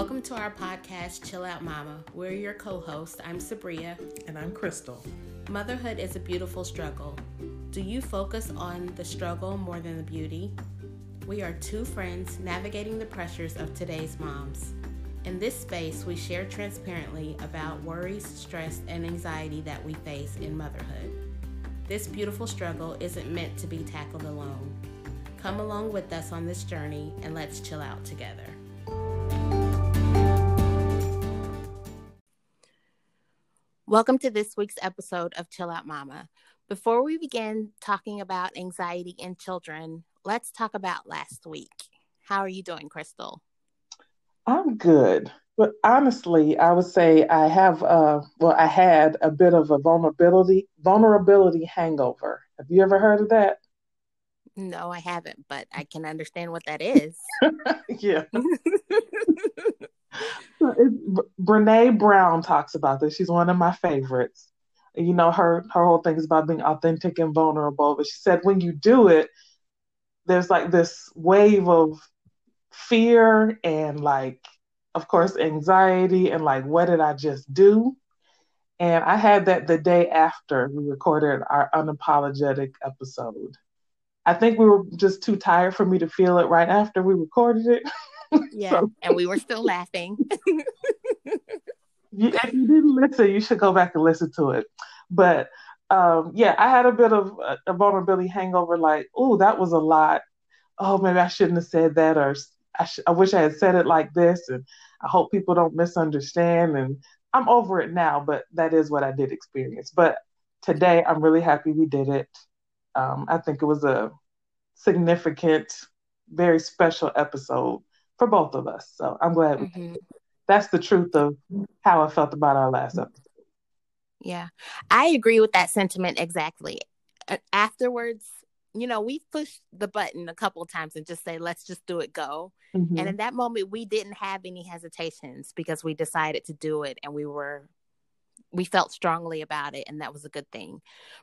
Welcome to our podcast, Chill Out Mama. We're your co hosts. I'm Sabria. And I'm Crystal. Motherhood is a beautiful struggle. Do you focus on the struggle more than the beauty? We are two friends navigating the pressures of today's moms. In this space, we share transparently about worries, stress, and anxiety that we face in motherhood. This beautiful struggle isn't meant to be tackled alone. Come along with us on this journey and let's chill out together. Welcome to this week's episode of Chill Out Mama. Before we begin talking about anxiety in children, let's talk about last week. How are you doing, Crystal? I'm good. But honestly, I would say I have uh well I had a bit of a vulnerability vulnerability hangover. Have you ever heard of that? No, I haven't, but I can understand what that is. yeah. Brene Brown talks about this. She's one of my favorites. You know, her her whole thing is about being authentic and vulnerable. But she said when you do it, there's like this wave of fear and like, of course, anxiety and like, what did I just do? And I had that the day after we recorded our unapologetic episode. I think we were just too tired for me to feel it right after we recorded it. Yeah, so, and we were still laughing. you, if you didn't listen, you should go back and listen to it. But um, yeah, I had a bit of a, a vulnerability hangover. Like, oh, that was a lot. Oh, maybe I shouldn't have said that, or I, sh- I wish I had said it like this, and I hope people don't misunderstand. And I'm over it now, but that is what I did experience. But today, I'm really happy we did it. Um, I think it was a significant, very special episode for both of us. So I'm glad mm-hmm. that's the truth of how I felt about our last episode. Yeah, I agree with that sentiment exactly. Afterwards, you know, we pushed the button a couple of times and just say, let's just do it, go. Mm-hmm. And in that moment, we didn't have any hesitations because we decided to do it and we were we felt strongly about it and that was a good thing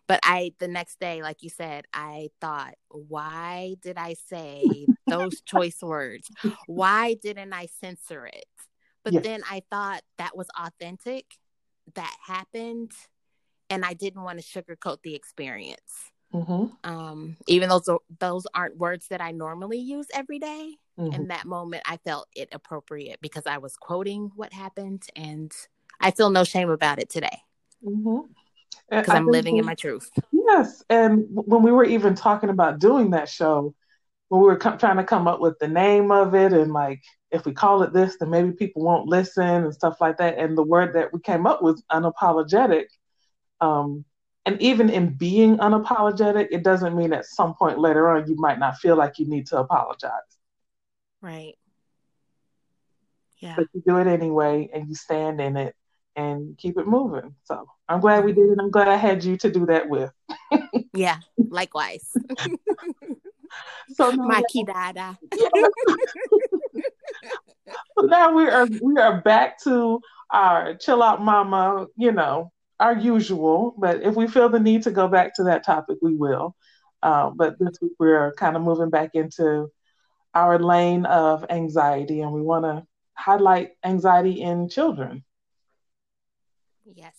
but i the next day like you said i thought why did i say those choice words why didn't i censor it but yes. then i thought that was authentic that happened and i didn't want to sugarcoat the experience mm-hmm. um, even though those, those aren't words that i normally use every day, mm-hmm. in that moment i felt it appropriate because i was quoting what happened and I feel no shame about it today because mm-hmm. I'm living we, in my truth. Yes, and when we were even talking about doing that show, when we were com- trying to come up with the name of it and like if we call it this, then maybe people won't listen and stuff like that. And the word that we came up with, unapologetic. Um, and even in being unapologetic, it doesn't mean at some point later on you might not feel like you need to apologize. Right. Yeah. But you do it anyway and you stand in it and keep it moving. So I'm glad we did it. I'm glad I had you to do that with. yeah, likewise. so my kidada. so now we are we are back to our chill out mama, you know, our usual. But if we feel the need to go back to that topic, we will. Uh, but this week we're kind of moving back into our lane of anxiety, and we want to highlight anxiety in children. Yes.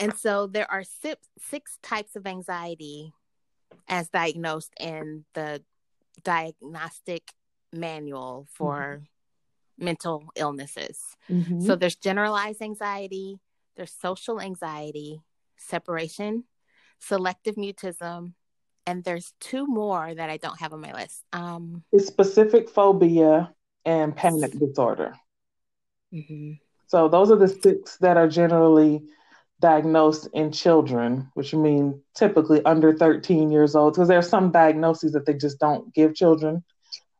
And so there are six, six types of anxiety as diagnosed in the diagnostic manual for mm-hmm. mental illnesses. Mm-hmm. So there's generalized anxiety, there's social anxiety, separation, selective mutism, and there's two more that I don't have on my list. Um, specific phobia and panic disorder. Mm-hmm. So those are the six that are generally diagnosed in children, which mean typically under 13 years old, because there are some diagnoses that they just don't give children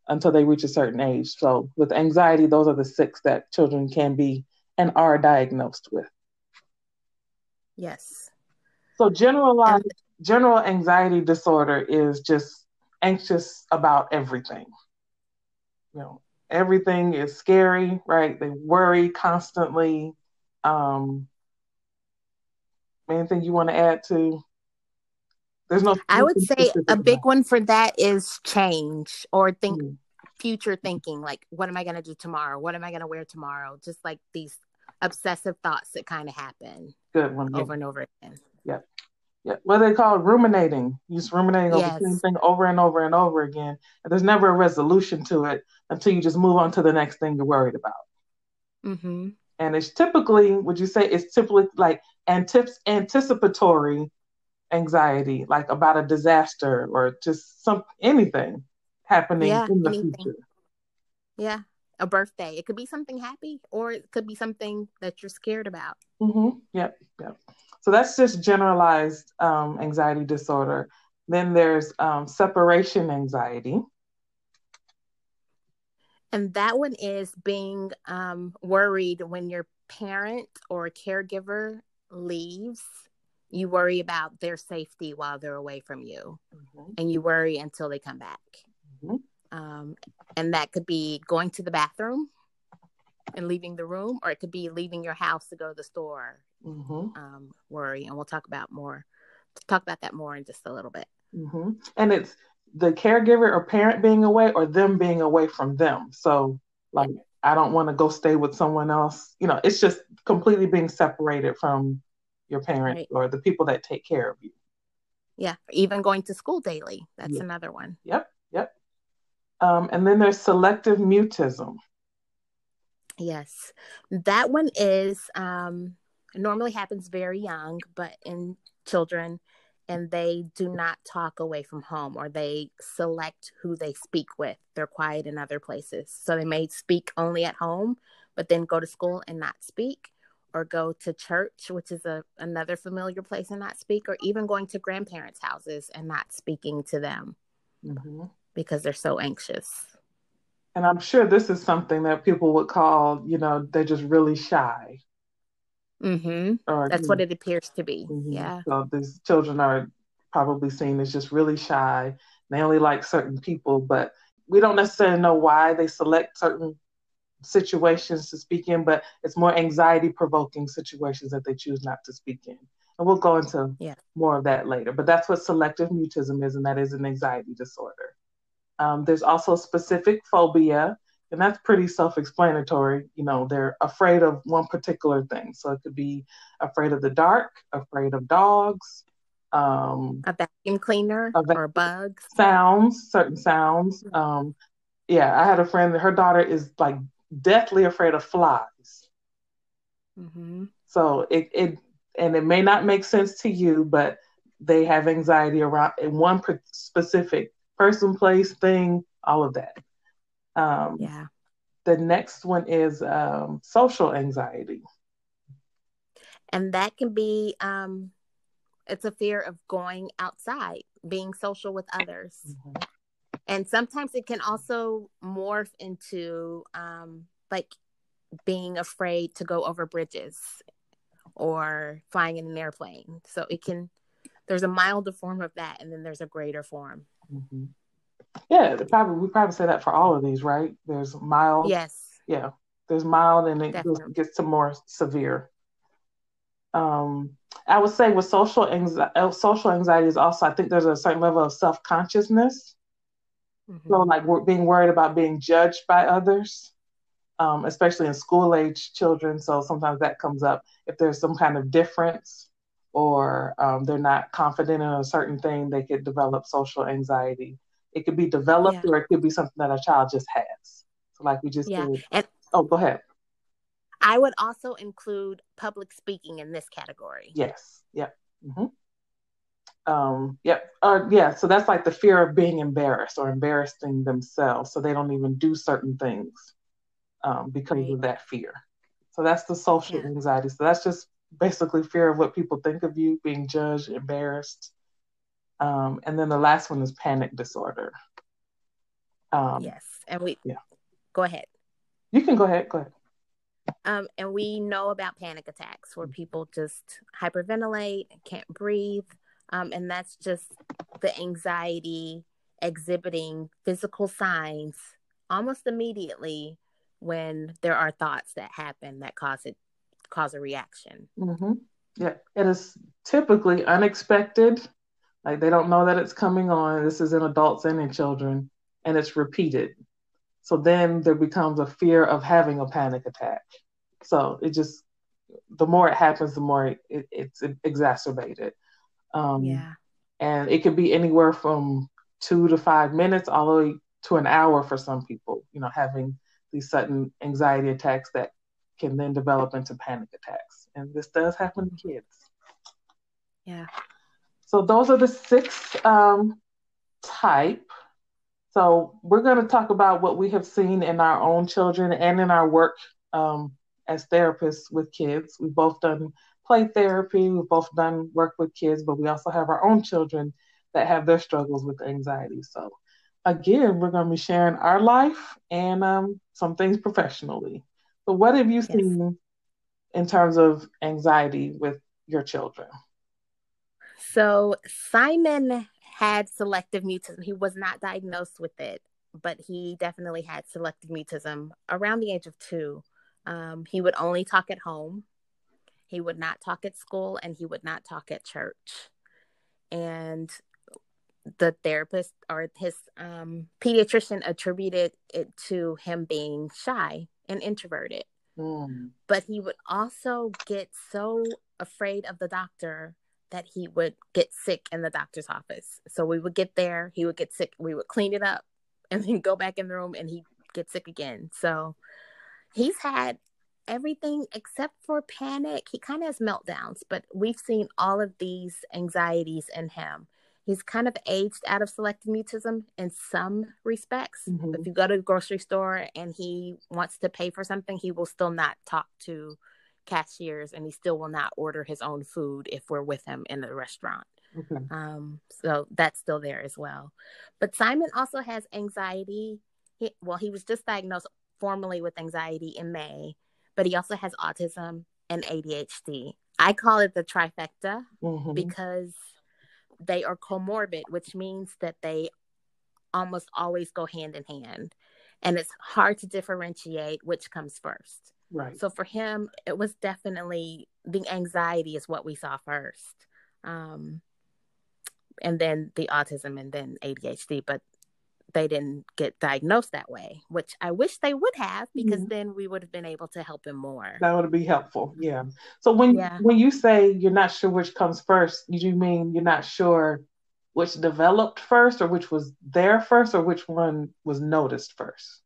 until they reach a certain age. So with anxiety, those are the six that children can be and are diagnosed with. Yes. So general general anxiety disorder is just anxious about everything. You know, everything is scary, right? They worry constantly. Um, anything you want to add to? There's no. I would say a big one for that is change or think mm. future thinking, like what am I going to do tomorrow? What am I going to wear tomorrow? Just like these obsessive thoughts that kind of happen. Good one. Over and over again. Yep. Yeah, what they call ruminating. You just ruminating yes. over the same thing over and over and over again. And there's never a resolution to it until you just move on to the next thing you're worried about. Mm-hmm. And it's typically, would you say, it's typically like antip- anticipatory anxiety, like about a disaster or just some anything happening yeah, in the anything. future. Yeah, a birthday. It could be something happy, or it could be something that you're scared about. Mm-hmm. Yep, yep. So that's just generalized um, anxiety disorder. Then there's um, separation anxiety. And that one is being um, worried when your parent or caregiver leaves. You worry about their safety while they're away from you, mm-hmm. and you worry until they come back. Mm-hmm. Um, and that could be going to the bathroom and leaving the room, or it could be leaving your house to go to the store. Mm-hmm. Um, worry, and we'll talk about more. Talk about that more in just a little bit. Mm-hmm. And it's the caregiver or parent being away, or them being away from them. So, like, I don't want to go stay with someone else. You know, it's just completely being separated from your parent right. or the people that take care of you. Yeah, even going to school daily. That's yeah. another one. Yep, yep. Um, and then there's selective mutism. Yes, that one is um, normally happens very young, but in children, and they do not talk away from home or they select who they speak with. They're quiet in other places. So they may speak only at home, but then go to school and not speak, or go to church, which is a, another familiar place and not speak, or even going to grandparents' houses and not speaking to them mm-hmm. because they're so anxious. And I'm sure this is something that people would call, you know, they're just really shy. Mm-hmm. Or, That's what know, it appears to be. Mm-hmm. Yeah. So these children are probably seen as just really shy. They only like certain people, but we don't necessarily know why they select certain situations to speak in, but it's more anxiety provoking situations that they choose not to speak in. And we'll go into yeah. more of that later. But that's what selective mutism is, and that is an anxiety disorder. Um, there's also specific phobia, and that's pretty self-explanatory. You know, they're afraid of one particular thing. So it could be afraid of the dark, afraid of dogs, um, a vacuum cleaner, a va- or bugs, sounds, certain sounds. Um, yeah, I had a friend. Her daughter is like deathly afraid of flies. Mm-hmm. So it it and it may not make sense to you, but they have anxiety around in one specific person, place, thing, all of that. Um, yeah. The next one is um, social anxiety. And that can be, um, it's a fear of going outside, being social with others. Mm-hmm. And sometimes it can also morph into um, like being afraid to go over bridges or flying in an airplane. So it can, there's a milder form of that, and then there's a greater form. Mm-hmm. Yeah, probably we probably say that for all of these, right? There's mild. Yes. Yeah, there's mild, and it Definitely. gets to more severe. Um, I would say with social anxiety, uh, social anxiety is also. I think there's a certain level of self consciousness. Mm-hmm. So, like we're being worried about being judged by others, um, especially in school age children. So sometimes that comes up if there's some kind of difference or um, they're not confident in a certain thing, they could develop social anxiety. It could be developed yeah. or it could be something that a child just has. So, like we just yeah. did. And oh, go ahead. I would also include public speaking in this category. Yes. Yep. Mm-hmm. Um, yep. Uh, yeah. So that's like the fear of being embarrassed or embarrassing themselves, so they don't even do certain things um, because right. of that fear. So that's the social yeah. anxiety. So that's just basically fear of what people think of you, being judged, embarrassed. Um, and then the last one is panic disorder. Um, yes, and we yeah. Go ahead. You can go ahead. Go ahead. Um, and we know about panic attacks where people just hyperventilate, can't breathe, um, and that's just the anxiety exhibiting physical signs almost immediately when there are thoughts that happen that cause it cause a reaction. Mm-hmm. Yeah, it is typically unexpected. Like they don't know that it's coming on. This is in adults and in children, and it's repeated. So then there becomes a fear of having a panic attack. So it just, the more it happens, the more it, it's exacerbated. Um, yeah. And it could be anywhere from two to five minutes all the way to an hour for some people, you know, having these sudden anxiety attacks that can then develop into panic attacks. And this does happen to kids. Yeah. So those are the six um, type. So we're going to talk about what we have seen in our own children and in our work um, as therapists with kids. We've both done play therapy, we've both done work with kids, but we also have our own children that have their struggles with anxiety. So again, we're going to be sharing our life and um, some things professionally. So, what have you seen yes. in terms of anxiety with your children? So, Simon had selective mutism. He was not diagnosed with it, but he definitely had selective mutism around the age of two. Um, he would only talk at home, he would not talk at school, and he would not talk at church. And the therapist or his um, pediatrician attributed it to him being shy and introverted. Mm. But he would also get so afraid of the doctor that he would get sick in the doctor's office. So we would get there, he would get sick, we would clean it up, and then go back in the room and he'd get sick again. So he's had everything except for panic. He kind of has meltdowns, but we've seen all of these anxieties in him he's kind of aged out of selective mutism in some respects. Mm-hmm. If you go to the grocery store and he wants to pay for something, he will still not talk to cashiers and he still will not order his own food if we're with him in the restaurant. Okay. Um, so that's still there as well. But Simon also has anxiety. He, well, he was just diagnosed formally with anxiety in May, but he also has autism and ADHD. I call it the trifecta mm-hmm. because they are comorbid, which means that they almost always go hand in hand. And it's hard to differentiate which comes first. Right. So for him, it was definitely the anxiety is what we saw first. Um, and then the autism and then ADHD. But they didn't get diagnosed that way, which I wish they would have because mm-hmm. then we would have been able to help him more. That would be helpful. Yeah. So when yeah. when you say you're not sure which comes first, you mean you're not sure which developed first or which was there first or which one was noticed first?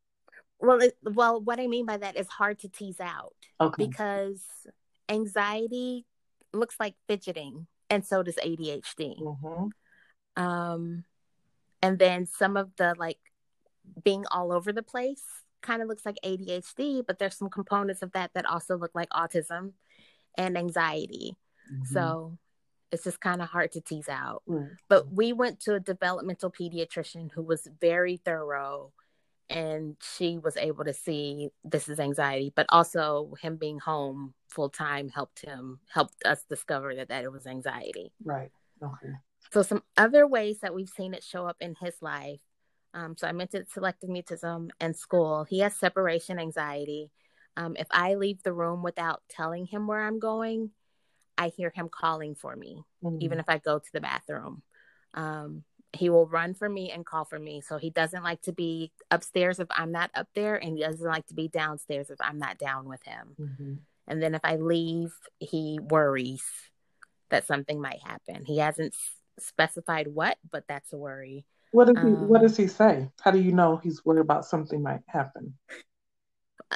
Well, it, well, what I mean by that is hard to tease out okay. because anxiety looks like fidgeting, and so does ADHD. Mm-hmm. Um, and then some of the like being all over the place kind of looks like ADHD, but there's some components of that that also look like autism and anxiety. Mm-hmm. So it's just kind of hard to tease out. Mm-hmm. But we went to a developmental pediatrician who was very thorough and she was able to see this is anxiety, but also him being home full time helped him helped us discover that that it was anxiety. Right. Okay. So, some other ways that we've seen it show up in his life. Um, so, I mentioned selective mutism and school. He has separation anxiety. Um, if I leave the room without telling him where I'm going, I hear him calling for me, mm-hmm. even if I go to the bathroom. Um, he will run for me and call for me. So he doesn't like to be upstairs if I'm not up there, and he doesn't like to be downstairs if I'm not down with him. Mm-hmm. And then if I leave, he worries that something might happen. He hasn't specified what, but that's a worry. What does he um, What does he say? How do you know he's worried about something might happen?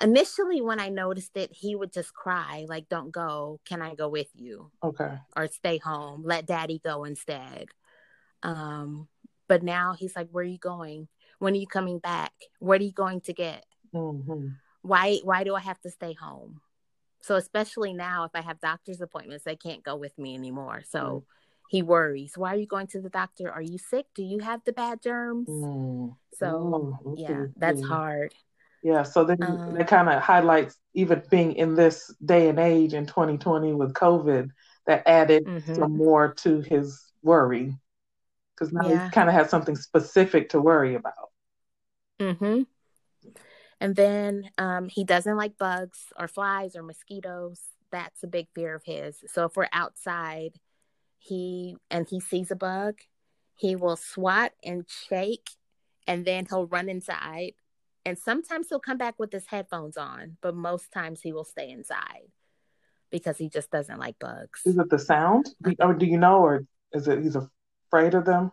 Initially, when I noticed it, he would just cry, like, "Don't go. Can I go with you?" Okay. Or stay home. Let Daddy go instead. Um, but now he's like, "Where are you going? When are you coming back? What are you going to get? Mm-hmm. Why Why do I have to stay home?" So especially now, if I have doctor's appointments, they can't go with me anymore. So. Mm he worries. Why are you going to the doctor? Are you sick? Do you have the bad germs? Mm. So mm. yeah, that's hard. Yeah, so then um, that kind of highlights even being in this day and age in 2020 with COVID that added mm-hmm. some more to his worry because now yeah. he kind of has something specific to worry about. Mm-hmm. And then um, he doesn't like bugs or flies or mosquitoes. That's a big fear of his. So if we're outside he and he sees a bug, he will swat and shake and then he'll run inside And sometimes he'll come back with his headphones on, but most times he will stay inside because he just doesn't like bugs. Is it the sound? Or do you know, or is it he's afraid of them?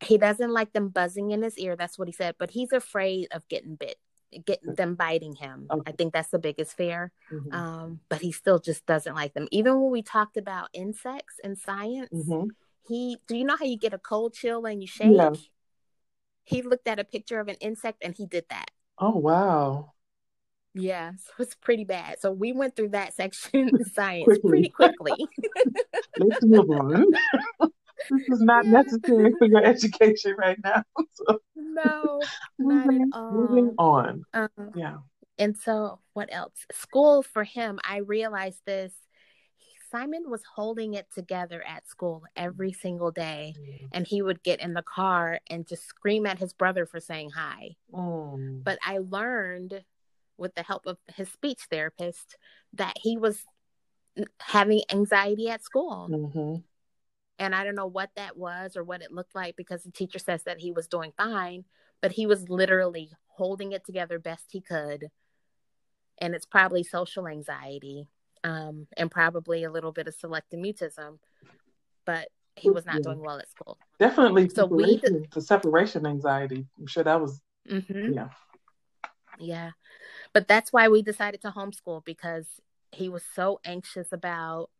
He doesn't like them buzzing in his ear. That's what he said. But he's afraid of getting bit, getting them biting him. Okay. I think that's the biggest fear. Mm-hmm. Um, but he still just doesn't like them. Even when we talked about insects and science, mm-hmm. he do you know how you get a cold chill when you shake? Yeah. He looked at a picture of an insect and he did that. Oh wow. Yeah, so it's pretty bad. So we went through that section of science quickly. pretty quickly. Let's move on. this is not necessary for your education right now. So. No, moving, moving on. Um, yeah. And so, what else? School for him, I realized this. Simon was holding it together at school every single day, mm. and he would get in the car and just scream at his brother for saying hi. Mm. But I learned with the help of his speech therapist that he was having anxiety at school. Mm-hmm. And I don't know what that was or what it looked like because the teacher says that he was doing fine, but he was literally holding it together best he could. And it's probably social anxiety um, and probably a little bit of selective mutism, but he was not yeah. doing well at school. Definitely. So we the separation anxiety. I'm sure that was mm-hmm. yeah. Yeah. But that's why we decided to homeschool because he was so anxious about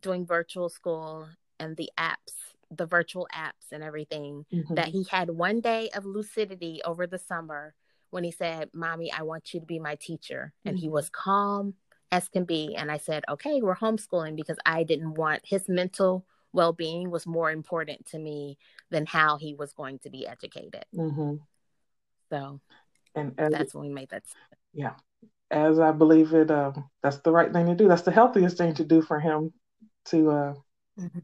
doing virtual school and the apps, the virtual apps and everything, mm-hmm. that he had one day of lucidity over the summer when he said, Mommy, I want you to be my teacher. And mm-hmm. he was calm as can be. And I said, Okay, we're homeschooling because I didn't want his mental well being was more important to me than how he was going to be educated. Mm-hmm. So and as, that's when we made that. Yeah, as I believe it, um, that's the right thing to do. That's the healthiest thing to do for him to uh, mm-hmm.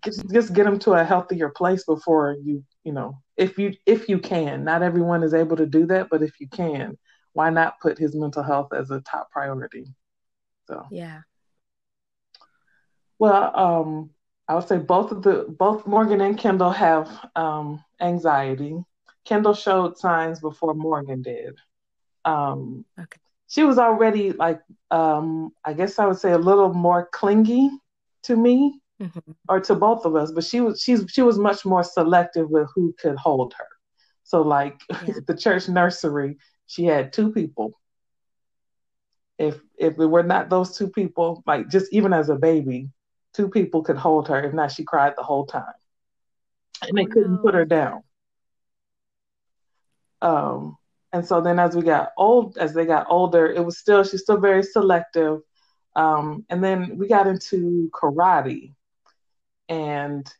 Just, just get him to a healthier place before you, you know, if you if you can. Not everyone is able to do that, but if you can, why not put his mental health as a top priority? So yeah. Well, um, I would say both of the both Morgan and Kendall have um, anxiety. Kendall showed signs before Morgan did. Um, okay. She was already like, um, I guess I would say a little more clingy to me mm-hmm. or to both of us, but she was she's she was much more selective with who could hold her. So like yeah. the church nursery, she had two people. If if it were not those two people, like just even as a baby, two people could hold her. If not, she cried the whole time, and they oh, couldn't no. put her down. Um, and so then as we got old as they got older it was still she's still very selective um, and then we got into karate and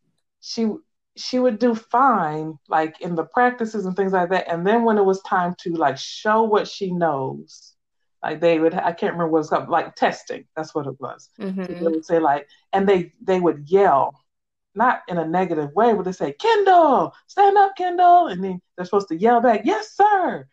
she she would do fine like in the practices and things like that and then when it was time to like show what she knows like they would i can't remember what it's called like testing that's what it was mm-hmm. so they would say like and they they would yell not in a negative way but they say kendall stand up kendall and then they're supposed to yell back yes sir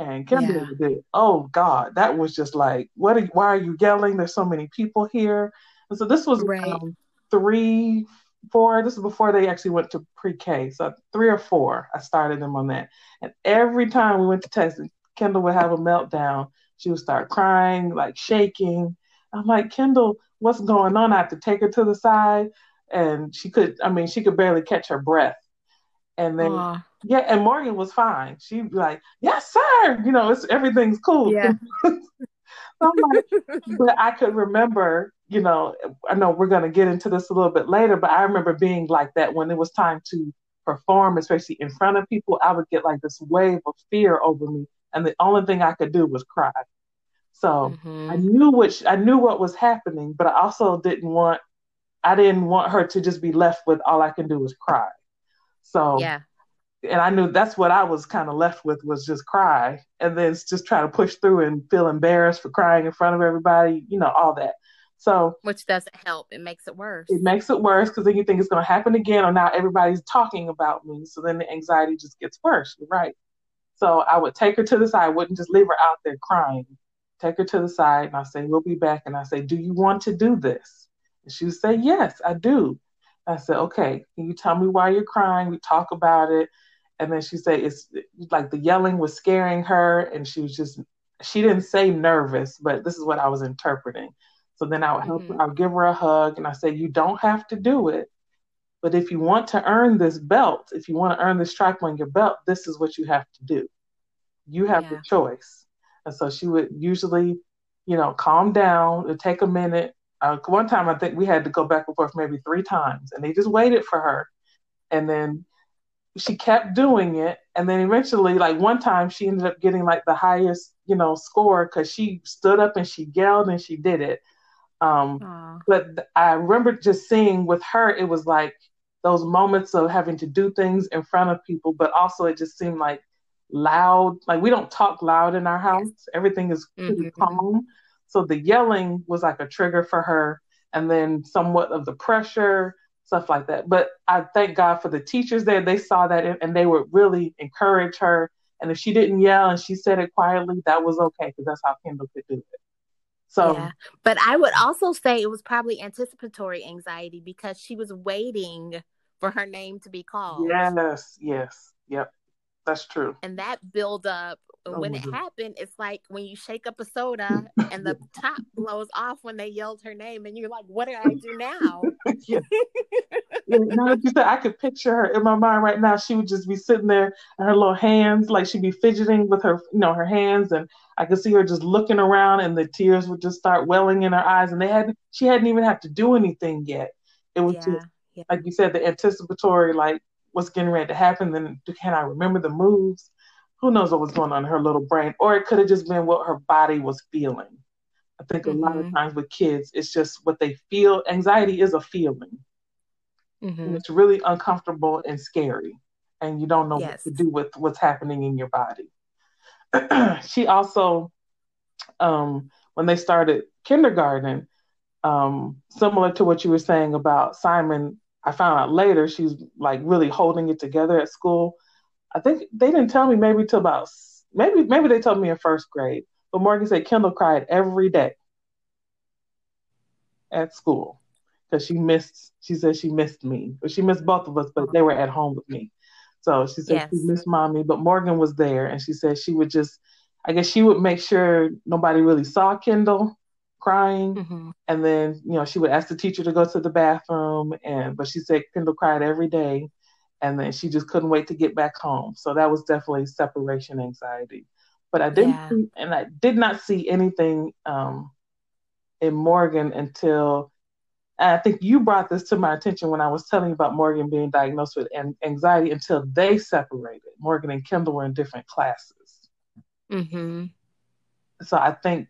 and Kimberly yeah. did. Oh God, that was just like, what? Are, why are you yelling? There's so many people here. And so this was right. um, three, four. This is before they actually went to pre-K. So three or four, I started them on that. And every time we went to test, Kendall would have a meltdown. She would start crying, like shaking. I'm like, Kendall, what's going on? I have to take her to the side, and she could. I mean, she could barely catch her breath. And then Aww. Yeah, and Morgan was fine. She'd be like, "Yes, sir." You know, it's everything's cool. Yeah. like, but I could remember, you know, I know we're going to get into this a little bit later, but I remember being like that when it was time to perform, especially in front of people. I would get like this wave of fear over me, and the only thing I could do was cry. So mm-hmm. I knew what I knew what was happening, but I also didn't want I didn't want her to just be left with all I can do is cry. So yeah and I knew that's what I was kind of left with was just cry and then just try to push through and feel embarrassed for crying in front of everybody, you know, all that. So, which doesn't help. It makes it worse. It makes it worse because then you think it's going to happen again, or now everybody's talking about me. So then the anxiety just gets worse. right. So I would take her to the side. I wouldn't just leave her out there crying. Take her to the side and I say, We'll be back. And I say, Do you want to do this? And she would say, Yes, I do. I said, Okay, can you tell me why you're crying? We talk about it and then she said it's like the yelling was scaring her, and she was just she didn't say nervous, but this is what I was interpreting. So then I would help mm-hmm. her, I would give her a hug, and I said, "You don't have to do it, but if you want to earn this belt, if you want to earn this stripe on your belt, this is what you have to do. You have yeah. the choice." And so she would usually, you know, calm down. It'd take a minute. Uh, one time, I think we had to go back and forth maybe three times, and they just waited for her, and then she kept doing it and then eventually like one time she ended up getting like the highest you know score because she stood up and she yelled and she did it um but i remember just seeing with her it was like those moments of having to do things in front of people but also it just seemed like loud like we don't talk loud in our house everything is pretty mm-hmm. calm so the yelling was like a trigger for her and then somewhat of the pressure stuff like that. But I thank God for the teachers there. They saw that and they would really encourage her. And if she didn't yell and she said it quietly, that was okay because that's how Kendall could do it. So, yeah. but I would also say it was probably anticipatory anxiety because she was waiting for her name to be called. Yes, yes, yep, that's true. And that build up oh, when it happened, it's like when you shake up a soda and the top blows off when they yelled her name, and you're like, "What do I do now?" yeah. yeah, now that you said, I could picture her in my mind right now. She would just be sitting there, and her little hands, like she'd be fidgeting with her, you know, her hands, and I could see her just looking around, and the tears would just start welling in her eyes, and they had she hadn't even have to do anything yet. It was yeah, just yeah. like you said, the anticipatory, like what's getting ready to happen. Then can I remember the moves? Who knows what was going on in her little brain, or it could have just been what her body was feeling. I think mm-hmm. a lot of mm-hmm. times with kids, it's just what they feel. Anxiety is a feeling. Mm-hmm. it's really uncomfortable and scary, and you don't know yes. what to do with what's happening in your body. she also, um, when they started kindergarten, um, similar to what you were saying about Simon, I found out later she's like really holding it together at school I think they didn't tell me maybe till about maybe maybe they told me in first grade. But Morgan said Kendall cried every day at school because she missed. She said she missed me, but she missed both of us. But they were at home with me, so she said yes. she missed mommy. But Morgan was there, and she said she would just. I guess she would make sure nobody really saw Kendall crying, mm-hmm. and then you know she would ask the teacher to go to the bathroom, and but she said Kendall cried every day, and then she just couldn't wait to get back home. So that was definitely separation anxiety. But I didn't, yeah. see, and I did not see anything um, in Morgan until I think you brought this to my attention when I was telling you about Morgan being diagnosed with anxiety until they separated. Morgan and Kendall were in different classes. Mm-hmm. So I think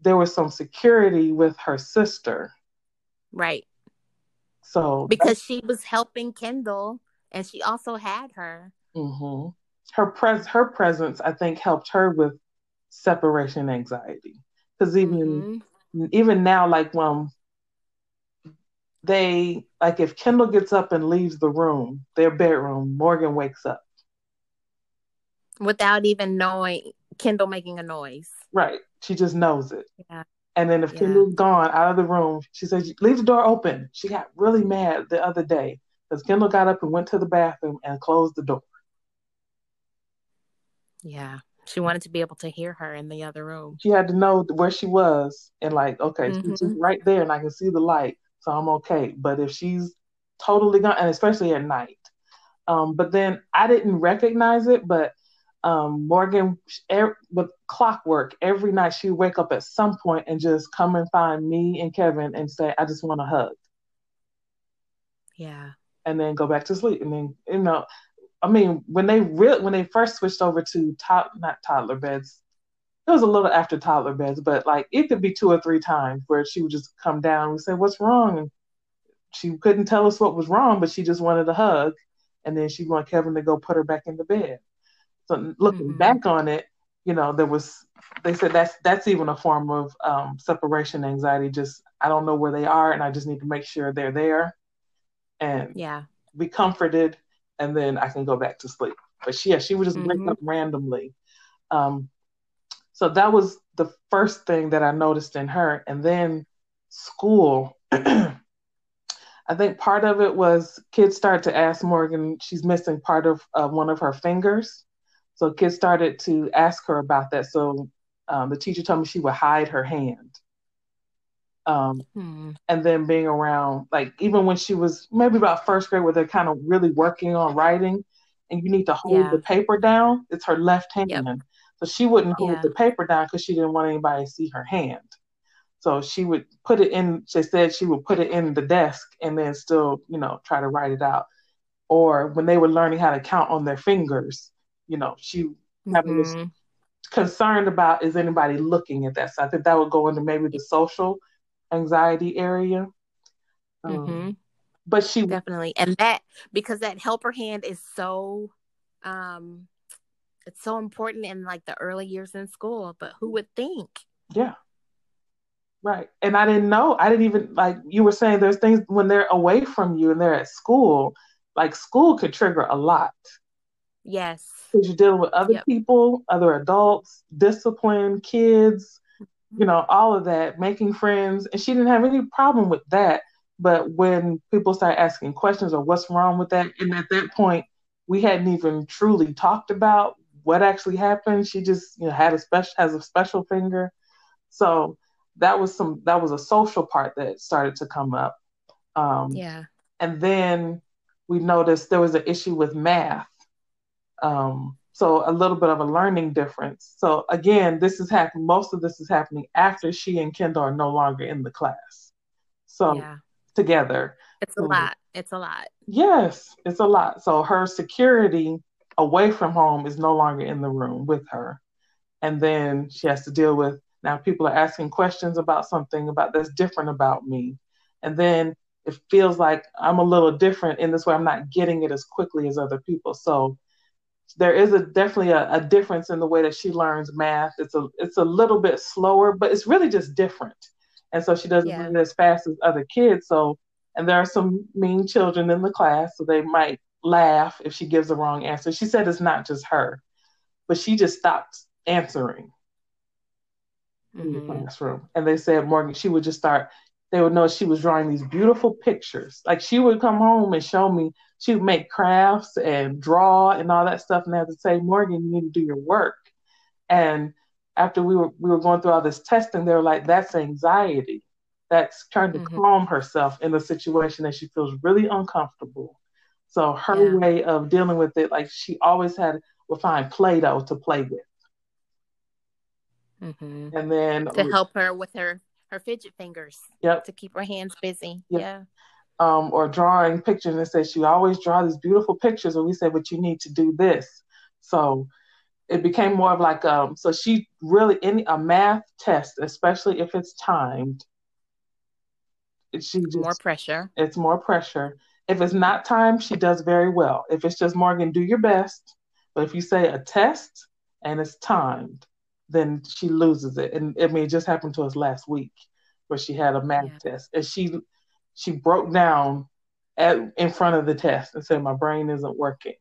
there was some security with her sister. Right. So because she was helping Kendall and she also had her. Mm-hmm. Her pres her presence, I think, helped her with separation anxiety. Because even mm-hmm. even now, like when they like if Kendall gets up and leaves the room, their bedroom, Morgan wakes up without even knowing Kendall making a noise. Right. She just knows it. Yeah. And then if yeah. Kendall's gone out of the room, she says, "Leave the door open." She got really mad the other day because Kendall got up and went to the bathroom and closed the door. Yeah. She wanted to be able to hear her in the other room. She had to know where she was and like, okay, mm-hmm. she's right there and I can see the light, so I'm okay. But if she's totally gone, and especially at night. Um, but then I didn't recognize it, but um, Morgan, er, with clockwork, every night she would wake up at some point and just come and find me and Kevin and say, I just want a hug. Yeah and then go back to sleep. And then you know, I mean, when they re- when they first switched over to top not toddler beds, it was a little after toddler beds, but like it could be two or three times where she would just come down and say, "What's wrong?" And she couldn't tell us what was wrong, but she just wanted a hug, and then she wanted Kevin to go put her back in the bed. So looking mm-hmm. back on it, you know, there was they said that's that's even a form of um, separation anxiety. Just I don't know where they are, and I just need to make sure they're there and yeah, be comforted, and then I can go back to sleep. But she, yeah, she would just mm-hmm. wake up randomly. Um, so that was the first thing that I noticed in her, and then school. I think part of it was kids started to ask Morgan, she's missing part of uh, one of her fingers. So kids started to ask her about that. So um, the teacher told me she would hide her hand. Um, hmm. And then being around, like even when she was maybe about first grade, where they're kind of really working on writing, and you need to hold yeah. the paper down, it's her left hand. Yep. So she wouldn't hold yeah. the paper down because she didn't want anybody to see her hand. So she would put it in, she said she would put it in the desk and then still, you know, try to write it out. Or when they were learning how to count on their fingers, you know, she mm-hmm. was concerned about is anybody looking at that. So I think that would go into maybe the social anxiety area. Um, mm-hmm. But she definitely, and that because that helper hand is so, um, it's so important in like the early years in school. But who would think? Yeah. Right. And I didn't know. I didn't even like you were saying there's things when they're away from you and they're at school, like school could trigger a lot. Yes. Because you're dealing with other yep. people, other adults, discipline, kids, you know, all of that, making friends. And she didn't have any problem with that. But when people start asking questions or what's wrong with that, and at that point, we hadn't even truly talked about what actually happened. She just, you know, had a special has a special finger. So that was some that was a social part that started to come up. Um, yeah. And then we noticed there was an issue with math. Um, so a little bit of a learning difference. So again, this is happening. Most of this is happening after she and Kendall are no longer in the class. So yeah. together, it's a mm. lot. It's a lot. Yes, it's a lot. So her security away from home is no longer in the room with her, and then she has to deal with now people are asking questions about something about that's different about me, and then it feels like I'm a little different in this way. I'm not getting it as quickly as other people. So there is a definitely a, a, difference in the way that she learns math. It's a it's a little bit slower, but it's really just different. And so she doesn't yeah. learn as fast as other kids. So and there are some mean children in the class, so they might laugh if she gives the wrong answer. She said it's not just her, but she just stopped answering mm-hmm. in the mm-hmm. classroom. And they said Morgan, she would just start they would know she was drawing these beautiful pictures. Like she would come home and show me, she would make crafts and draw and all that stuff. And I had to say, Morgan, you need to do your work. And after we were we were going through all this testing, they were like, that's anxiety. That's trying to mm-hmm. calm herself in a situation that she feels really uncomfortable. So her yeah. way of dealing with it, like she always had would find Play-Doh to play with. Mm-hmm. And then to help her with her her fidget fingers. Yep. To keep her hands busy. Yep. Yeah. Um, or drawing pictures and says she always draw these beautiful pictures and we said but you need to do this so it became more of like um so she really any a math test especially if it's timed she just, more pressure it's more pressure if it's not timed she does very well if it's just morgan do your best but if you say a test and it's timed then she loses it. And I mean, it just happened to us last week where she had a math yeah. test and she she broke down at in front of the test and said, "My brain isn't working."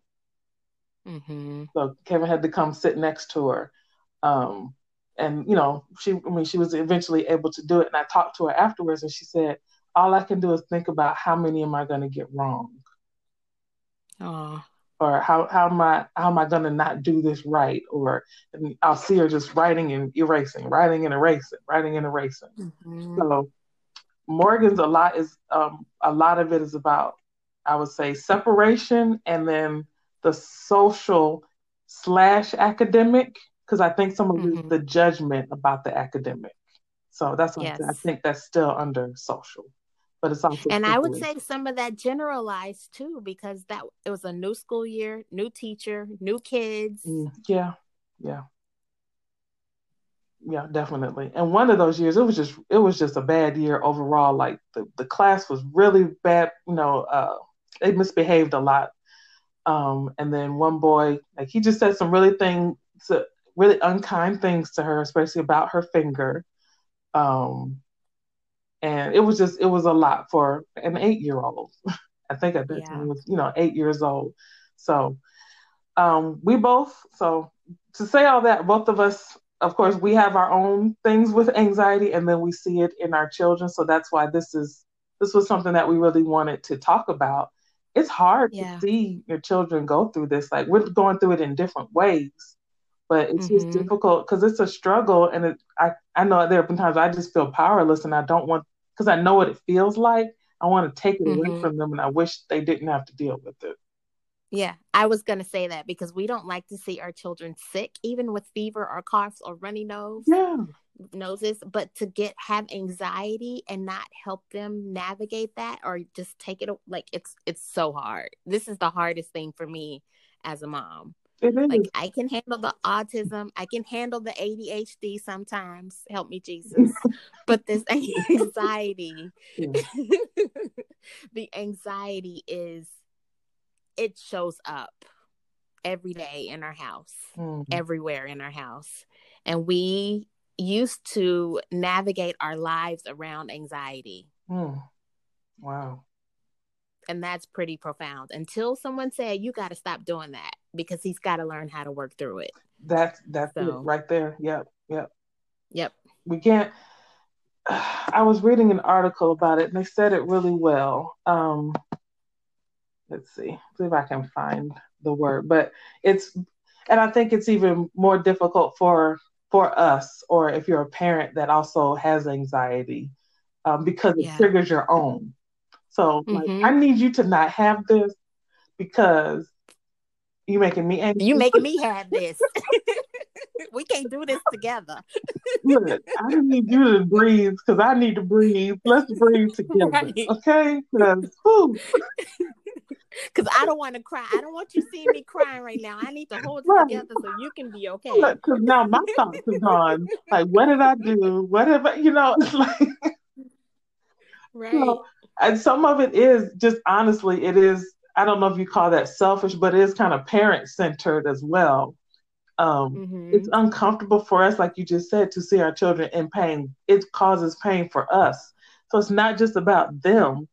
Mm-hmm. So Kevin had to come sit next to her, um, and you know, she I mean, she was eventually able to do it. And I talked to her afterwards, and she said, "All I can do is think about how many am I going to get wrong." Oh or how how am I how am I gonna not do this right? Or I'll see her just writing and erasing, writing and erasing, writing and erasing. Mm-hmm. So Morgan's a lot is um, a lot of it is about I would say separation and then the social slash academic because I think some of mm-hmm. the judgment about the academic. So that's what yes. I think that's still under social but it's also and i would say some of that generalized too because that it was a new school year new teacher new kids. Mm, yeah yeah. Yeah definitely. And one of those years it was just it was just a bad year overall like the, the class was really bad you know uh they misbehaved a lot. Um and then one boy like he just said some really things really unkind things to her especially about her finger. Um and it was just it was a lot for an eight year old. I think at that yeah. time was you know eight years old. So um, we both so to say all that, both of us, of course, we have our own things with anxiety, and then we see it in our children. So that's why this is this was something that we really wanted to talk about. It's hard yeah. to see your children go through this. Like we're going through it in different ways, but it's mm-hmm. just difficult because it's a struggle. And it, I, I know there have been times I just feel powerless and I don't want, because I know what it feels like. I want to take it mm-hmm. away from them and I wish they didn't have to deal with it. Yeah, I was going to say that because we don't like to see our children sick, even with fever or coughs or runny nose. Yeah. Noses, but to get have anxiety and not help them navigate that or just take it like it's it's so hard. This is the hardest thing for me as a mom. It is. Like I can handle the autism, I can handle the ADHD sometimes. Help me, Jesus. but this anxiety, the anxiety is it shows up every day in our house, mm-hmm. everywhere in our house. And we used to navigate our lives around anxiety. Mm. Wow. And that's pretty profound. Until someone said, you got to stop doing that because he's got to learn how to work through it. That's that's so, it right there. Yep. Yep. Yep. We can't. I was reading an article about it and they said it really well. Um, let's see, see if I can find the word, but it's, and I think it's even more difficult for for us, or if you're a parent that also has anxiety, um, because it yeah. triggers your own. So, mm-hmm. like, I need you to not have this because you making me angry. You making me have this. we can't do this together. Look, I need you to breathe because I need to breathe. Let's breathe together, right. okay? Because because I don't want to cry. I don't want you seeing me crying right now. I need to hold it right. together so you can be okay. Because now my thoughts are gone. Like, what did I do? Whatever, you know, it's like, right. You know, and some of it is just honestly, it is. I don't know if you call that selfish, but it is kind of parent centered as well. Um, mm-hmm. It's uncomfortable for us, like you just said, to see our children in pain. It causes pain for us. So it's not just about them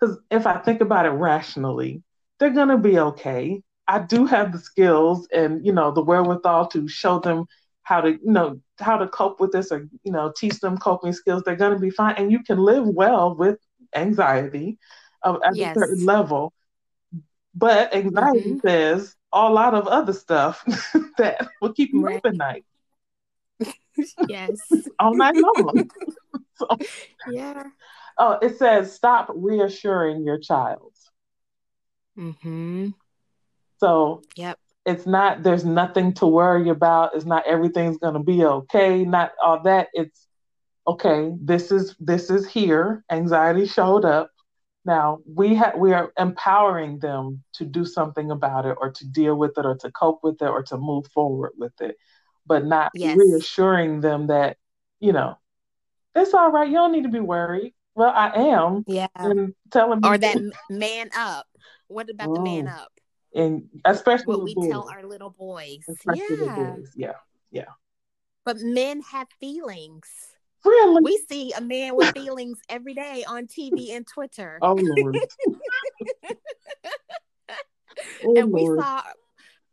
because if I think about it rationally, they're gonna be okay. I do have the skills and you know the wherewithal to show them how to you know how to cope with this or you know teach them coping skills. They're gonna be fine, and you can live well with anxiety at yes. a certain level. But anxiety mm-hmm. says a lot of other stuff that will keep you right. up at night. yes, all night long. so, yeah. Oh, it says stop reassuring your child. Mm-hmm. So yep. It's not there's nothing to worry about. It's not everything's gonna be okay, not all that. It's okay, this is this is here. Anxiety showed up. Now we have we are empowering them to do something about it or to deal with it or to cope with it or to move forward with it, but not yes. reassuring them that, you know, it's all right, you don't need to be worried. Well, I am. Yeah. And telling or that man up. What about oh. the man mm. up? And especially what we boys. tell our little boys. Especially yeah. Boys. Yeah. Yeah. But men have feelings. Really? We see a man with feelings every day on TV and Twitter. Oh Lord. oh, and we Lord. saw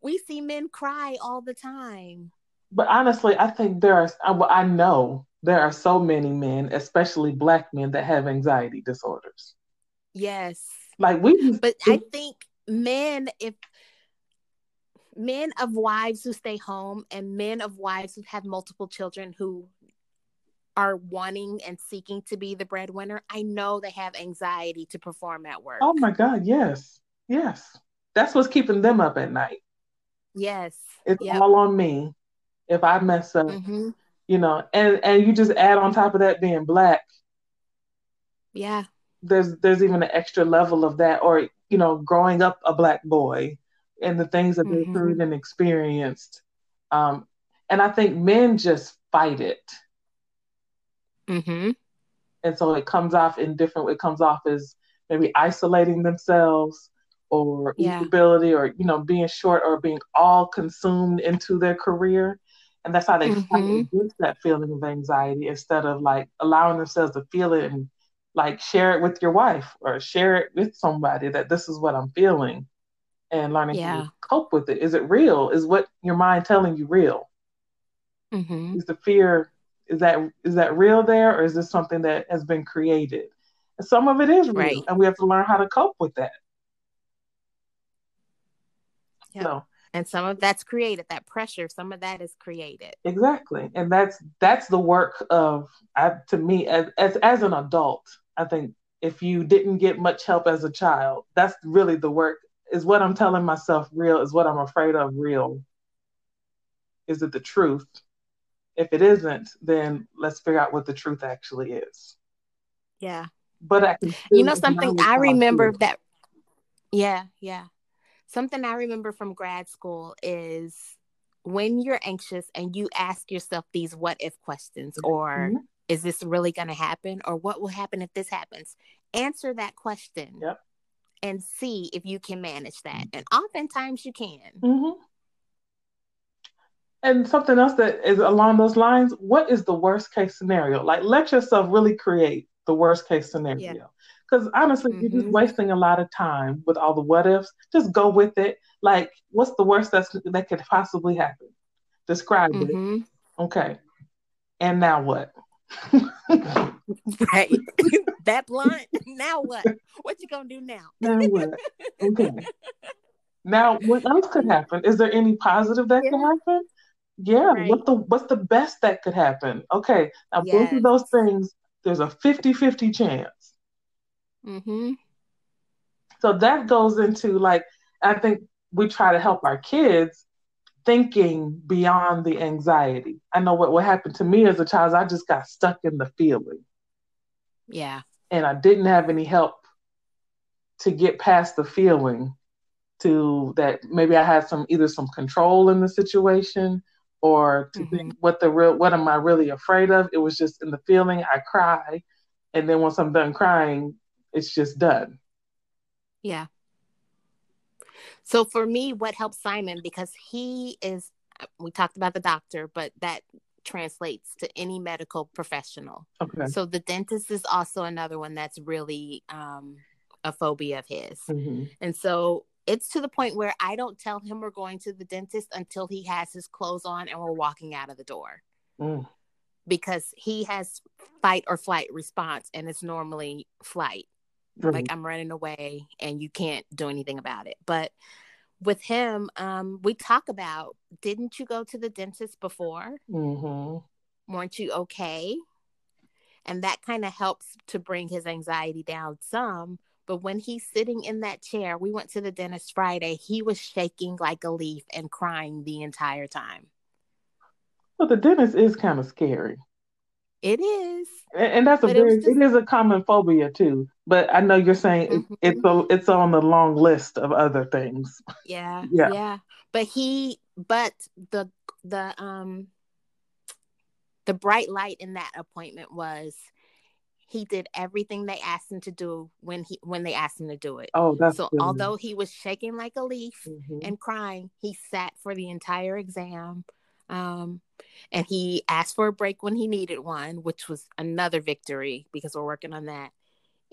we see men cry all the time. But honestly, I think there are I know there are so many men, especially black men, that have anxiety disorders. Yes. Like we But I think men if men of wives who stay home and men of wives who have multiple children who are wanting and seeking to be the breadwinner, I know they have anxiety to perform at work. Oh my God, yes. Yes. That's what's keeping them up at night. Yes. It's yep. all on me. If I mess up, mm-hmm you know, and and you just add on top of that being black. Yeah. There's there's even an extra level of that, or you know, growing up a black boy and the things that mm-hmm. they've heard and experienced. Um, and I think men just fight it. Mm-hmm. And so it comes off in different. It comes off as maybe isolating themselves or yeah. instability or you know being short or being all consumed into their career and that's how they mm-hmm. fight against that feeling of anxiety instead of like allowing themselves to feel it and like share it with your wife or share it with somebody that this is what I'm feeling and learning yeah. to cope with it. Is it real? Is what your mind telling you real? Mm-hmm. Is the fear is that is that real there or is this something that has been created? Some of it is real, right. and we have to learn how to cope with that. Yep. So, and some of that's created. That pressure, some of that is created. Exactly, and that's that's the work of, I, to me, as, as as an adult. I think if you didn't get much help as a child, that's really the work. Is what I'm telling myself real? Is what I'm afraid of real? Is it the truth? If it isn't, then let's figure out what the truth actually is. Yeah. But I you know something I remember that yeah, yeah. Something I remember from grad school is when you're anxious and you ask yourself these what if questions or mm-hmm. is this really going to happen or what will happen if this happens? Answer that question. Yep. And see if you can manage that. And oftentimes you can. Mm-hmm. And something else that is along those lines, what is the worst case scenario? Like let yourself really create the worst case scenario. Because yeah. honestly, mm-hmm. you're just mm-hmm. wasting a lot of time with all the what ifs. Just go with it. Like, what's the worst that's, that could possibly happen? Describe mm-hmm. it. Okay. And now what? right. that blunt. Now what? What you gonna do now? now what? Okay. Now, what else could happen? Is there any positive that yeah. could happen? Yeah. Right. What the what's the best that could happen? Okay. Now yes. both of those things, there's a 50-50 chance. Mm-hmm. So that goes into like I think we try to help our kids thinking beyond the anxiety. I know what, what happened to me as a child I just got stuck in the feeling. Yeah. And I didn't have any help to get past the feeling to that maybe I had some either some control in the situation or to mm-hmm. think what the real what am I really afraid of? It was just in the feeling I cry and then once I'm done crying, it's just done. Yeah. So for me, what helps Simon because he is we talked about the doctor, but that translates to any medical professional. Okay. So the dentist is also another one that's really um, a phobia of his. Mm-hmm. And so it's to the point where I don't tell him we're going to the dentist until he has his clothes on and we're walking out of the door. Mm. Because he has fight or flight response and it's normally flight. Mm-hmm. Like I'm running away and you can't do anything about it. But with him, um, we talk about didn't you go to the dentist before? Mm-hmm. Weren't you okay? And that kind of helps to bring his anxiety down some but when he's sitting in that chair, we went to the dentist Friday, he was shaking like a leaf and crying the entire time. Well, the dentist is kind of scary. It is, and, and that's a very it, just... it is a common phobia too. But I know you're saying mm-hmm. it's a, it's on the long list of other things. Yeah, yeah, yeah. But he, but the the um the bright light in that appointment was he did everything they asked him to do when he when they asked him to do it. Oh, that's so. Although he was shaking like a leaf mm-hmm. and crying, he sat for the entire exam, um, and he asked for a break when he needed one, which was another victory because we're working on that.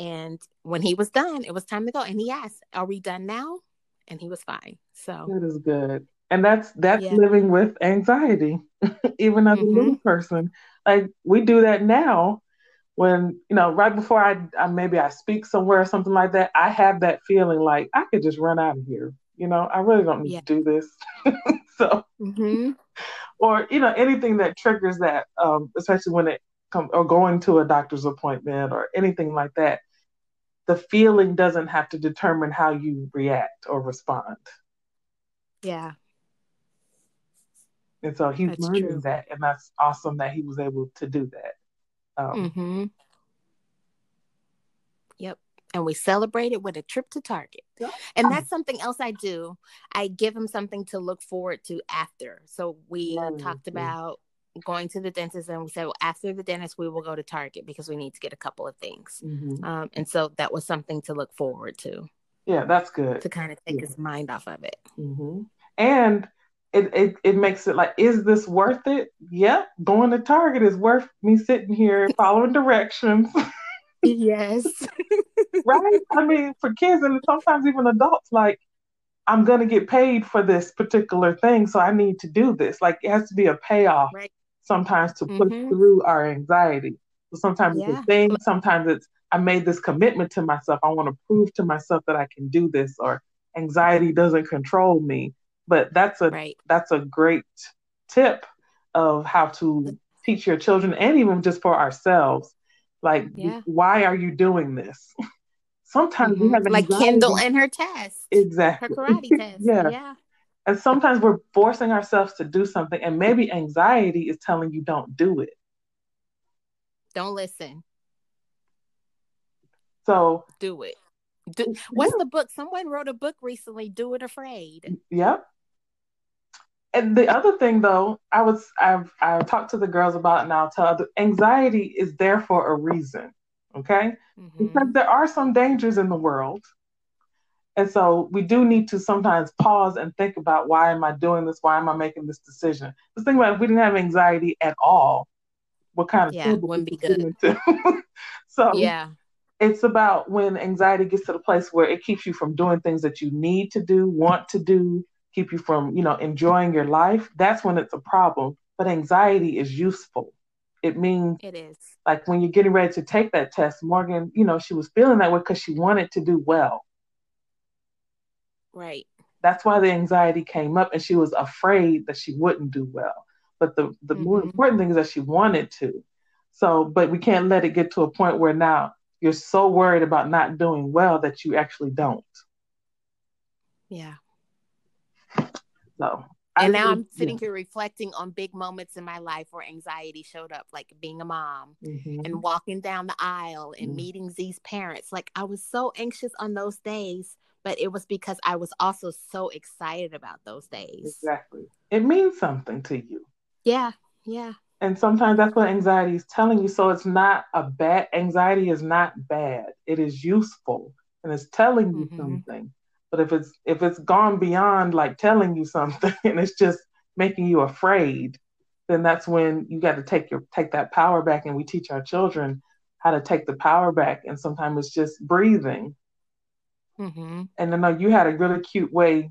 And when he was done, it was time to go. And he asked, "Are we done now?" And he was fine. So that is good. And that's that's yeah. living with anxiety, even as mm-hmm. a little person. Like we do that now when you know right before I, I, maybe i speak somewhere or something like that i have that feeling like i could just run out of here you know i really don't need yeah. to do this so mm-hmm. or you know anything that triggers that um, especially when it comes or going to a doctor's appointment or anything like that the feeling doesn't have to determine how you react or respond yeah and so he's that's learning true. that and that's awesome that he was able to do that um, mm-hmm. Yep. And we celebrate it with a trip to Target. Yeah. And that's something else I do. I give him something to look forward to after. So we mm-hmm. talked about going to the dentist and we said, well, after the dentist, we will go to Target because we need to get a couple of things. Mm-hmm. Um, and so that was something to look forward to. Yeah, that's good. To kind of take yeah. his mind off of it. Mm-hmm. And it, it, it makes it like, is this worth it? Yep, going to Target is worth me sitting here following directions. yes. right? I mean, for kids and sometimes even adults, like, I'm going to get paid for this particular thing, so I need to do this. Like, it has to be a payoff right. sometimes to mm-hmm. push through our anxiety. So sometimes yeah. it's a thing, sometimes it's I made this commitment to myself. I want to prove to myself that I can do this, or anxiety doesn't control me. But that's a right. that's a great tip of how to teach your children and even just for ourselves. Like, yeah. why are you doing this? Sometimes mm-hmm. we have like Kendall and her test, exactly her karate test. yeah, yeah. And sometimes we're forcing ourselves to do something, and maybe anxiety is telling you don't do it. Don't listen. So do it. Do, what's yeah. the book? Someone wrote a book recently. Do it afraid. Yep. And the other thing, though, I was I've I've talked to the girls about, and I'll tell the anxiety is there for a reason. Okay, mm-hmm. because there are some dangers in the world, and so we do need to sometimes pause and think about why am I doing this? Why am I making this decision? Just think about if we didn't have anxiety at all, what kind of yeah, wouldn't be good. so yeah, it's about when anxiety gets to the place where it keeps you from doing things that you need to do, want to do, keep you from, you know, enjoying your life. That's when it's a problem. But anxiety is useful. It means it is like when you're getting ready to take that test, Morgan, you know, she was feeling that way because she wanted to do well. Right. That's why the anxiety came up and she was afraid that she wouldn't do well. But the, the mm-hmm. more important thing is that she wanted to. So, but we can't let it get to a point where now you're so worried about not doing well that you actually don't. Yeah. So, and now I'm sitting here reflecting on big moments in my life where anxiety showed up, like being a mom mm-hmm. and walking down the aisle and mm-hmm. meeting these parents. Like I was so anxious on those days, but it was because I was also so excited about those days. Exactly. It means something to you. Yeah. Yeah. And sometimes that's what anxiety is telling you. So it's not a bad anxiety is not bad. It is useful and it's telling you mm-hmm. something. But if it's if it's gone beyond like telling you something and it's just making you afraid, then that's when you got to take your take that power back. And we teach our children how to take the power back. And sometimes it's just breathing. Mm-hmm. And I know you had a really cute way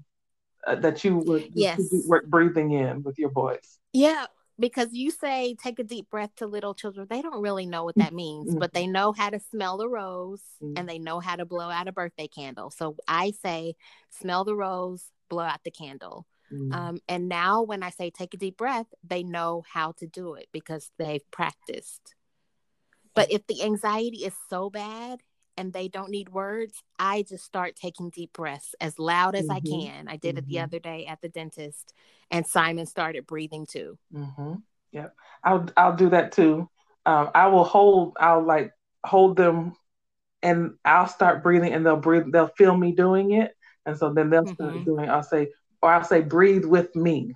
uh, that you would yes. work breathing in with your boys. Yeah, because you say take a deep breath to little children they don't really know what that means mm-hmm. but they know how to smell the rose mm-hmm. and they know how to blow out a birthday candle so i say smell the rose blow out the candle mm-hmm. um, and now when i say take a deep breath they know how to do it because they've practiced but if the anxiety is so bad and they don't need words, I just start taking deep breaths as loud as mm-hmm. I can. I did mm-hmm. it the mm-hmm. other day at the dentist, and Simon started breathing too. Mm-hmm. Yep, I'll I'll do that too. Um, I will hold. I'll like hold them, and I'll start breathing, and they'll breathe. They'll feel me doing it, and so then they'll start mm-hmm. doing. I'll say, or I'll say, breathe with me.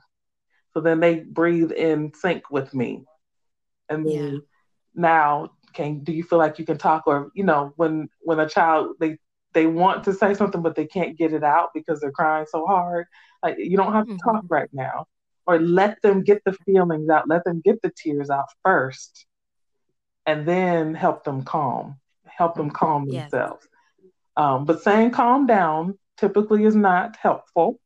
So then they breathe in sync with me, and then yeah. now can do you feel like you can talk? Or you know when when a child they they want to say something but they can't get it out because they're crying so hard like you don't have to mm-hmm. talk right now. Or let them get the feelings out. Let them get the tears out first and then help them calm help them calm themselves. Um, but saying calm down typically is not helpful.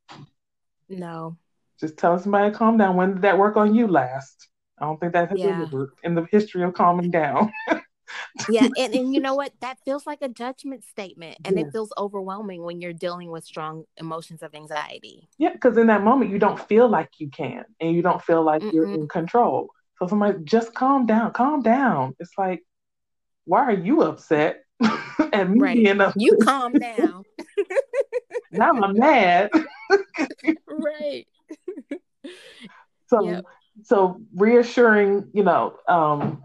No. Just tell somebody to calm down. When did that work on you last I don't think that has yeah. ever worked in the history of calming down. yeah, and, and you know what? That feels like a judgment statement, and yeah. it feels overwhelming when you're dealing with strong emotions of anxiety. Yeah, because in that moment you don't feel like you can, and you don't feel like Mm-mm. you're in control. So somebody just calm down, calm down. It's like, why are you upset? and me right. being upset. You calm down. now I'm mad. right. So yep so reassuring, you know, um,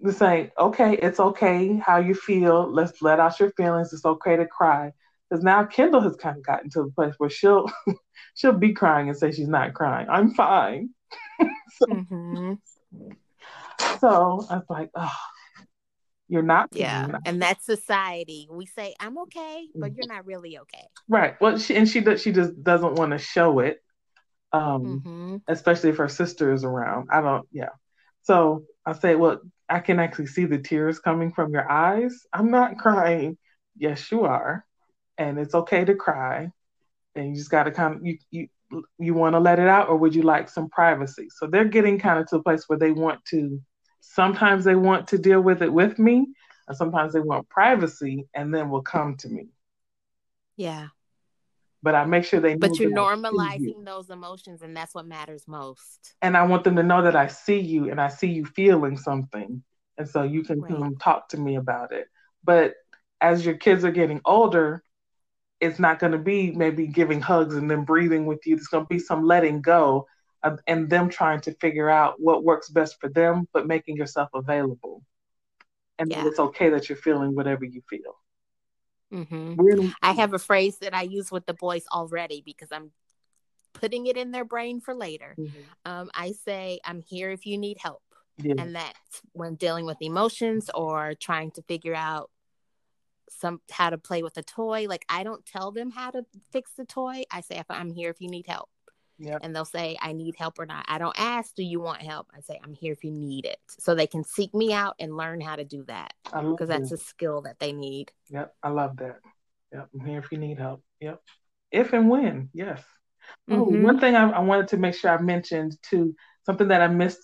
the saying, okay, it's okay how you feel. Let's let out your feelings. It's okay to cry. Because now Kendall has kind of gotten to the place where she'll she'll be crying and say she's not crying. I'm fine. so, mm-hmm. so I was like, oh, you're not. Yeah, and that's society. We say I'm okay, but you're not really okay. Right. Well, she and she does. She just doesn't want to show it um, mm-hmm. especially if her sister is around. I don't, yeah. So I say, well, I can actually see the tears coming from your eyes. I'm not crying. Yes, you are, and it's okay to cry. And you just got to kind of you you you want to let it out, or would you like some privacy? So they're getting kind of to a place where they want to. Sometimes they want to deal with it with me, And sometimes they want privacy and then will come to me. Yeah. But I make sure they But you're normalizing you. those emotions and that's what matters most. And I want them to know that I see you and I see you feeling something. And so you can right. come talk to me about it. But as your kids are getting older, it's not going to be maybe giving hugs and then breathing with you. There's going to be some letting go of, and them trying to figure out what works best for them, but making yourself available. And yeah. it's okay that you're feeling whatever you feel. Mm-hmm. I have a phrase that I use with the boys already because I'm putting it in their brain for later. Mm-hmm. Um, I say, I'm here if you need help. Yeah. And that's when dealing with emotions or trying to figure out some how to play with a toy. Like I don't tell them how to fix the toy. I say I'm here if you need help. Yep. And they'll say, I need help or not. I don't ask, do you want help? I say, I'm here if you need it. So they can seek me out and learn how to do that. Because that's a skill that they need. Yep. I love that. Yep. I'm here if you need help. Yep. If and when. Yes. Oh, mm-hmm. Oh, one thing I, I wanted to make sure I mentioned too, something that I missed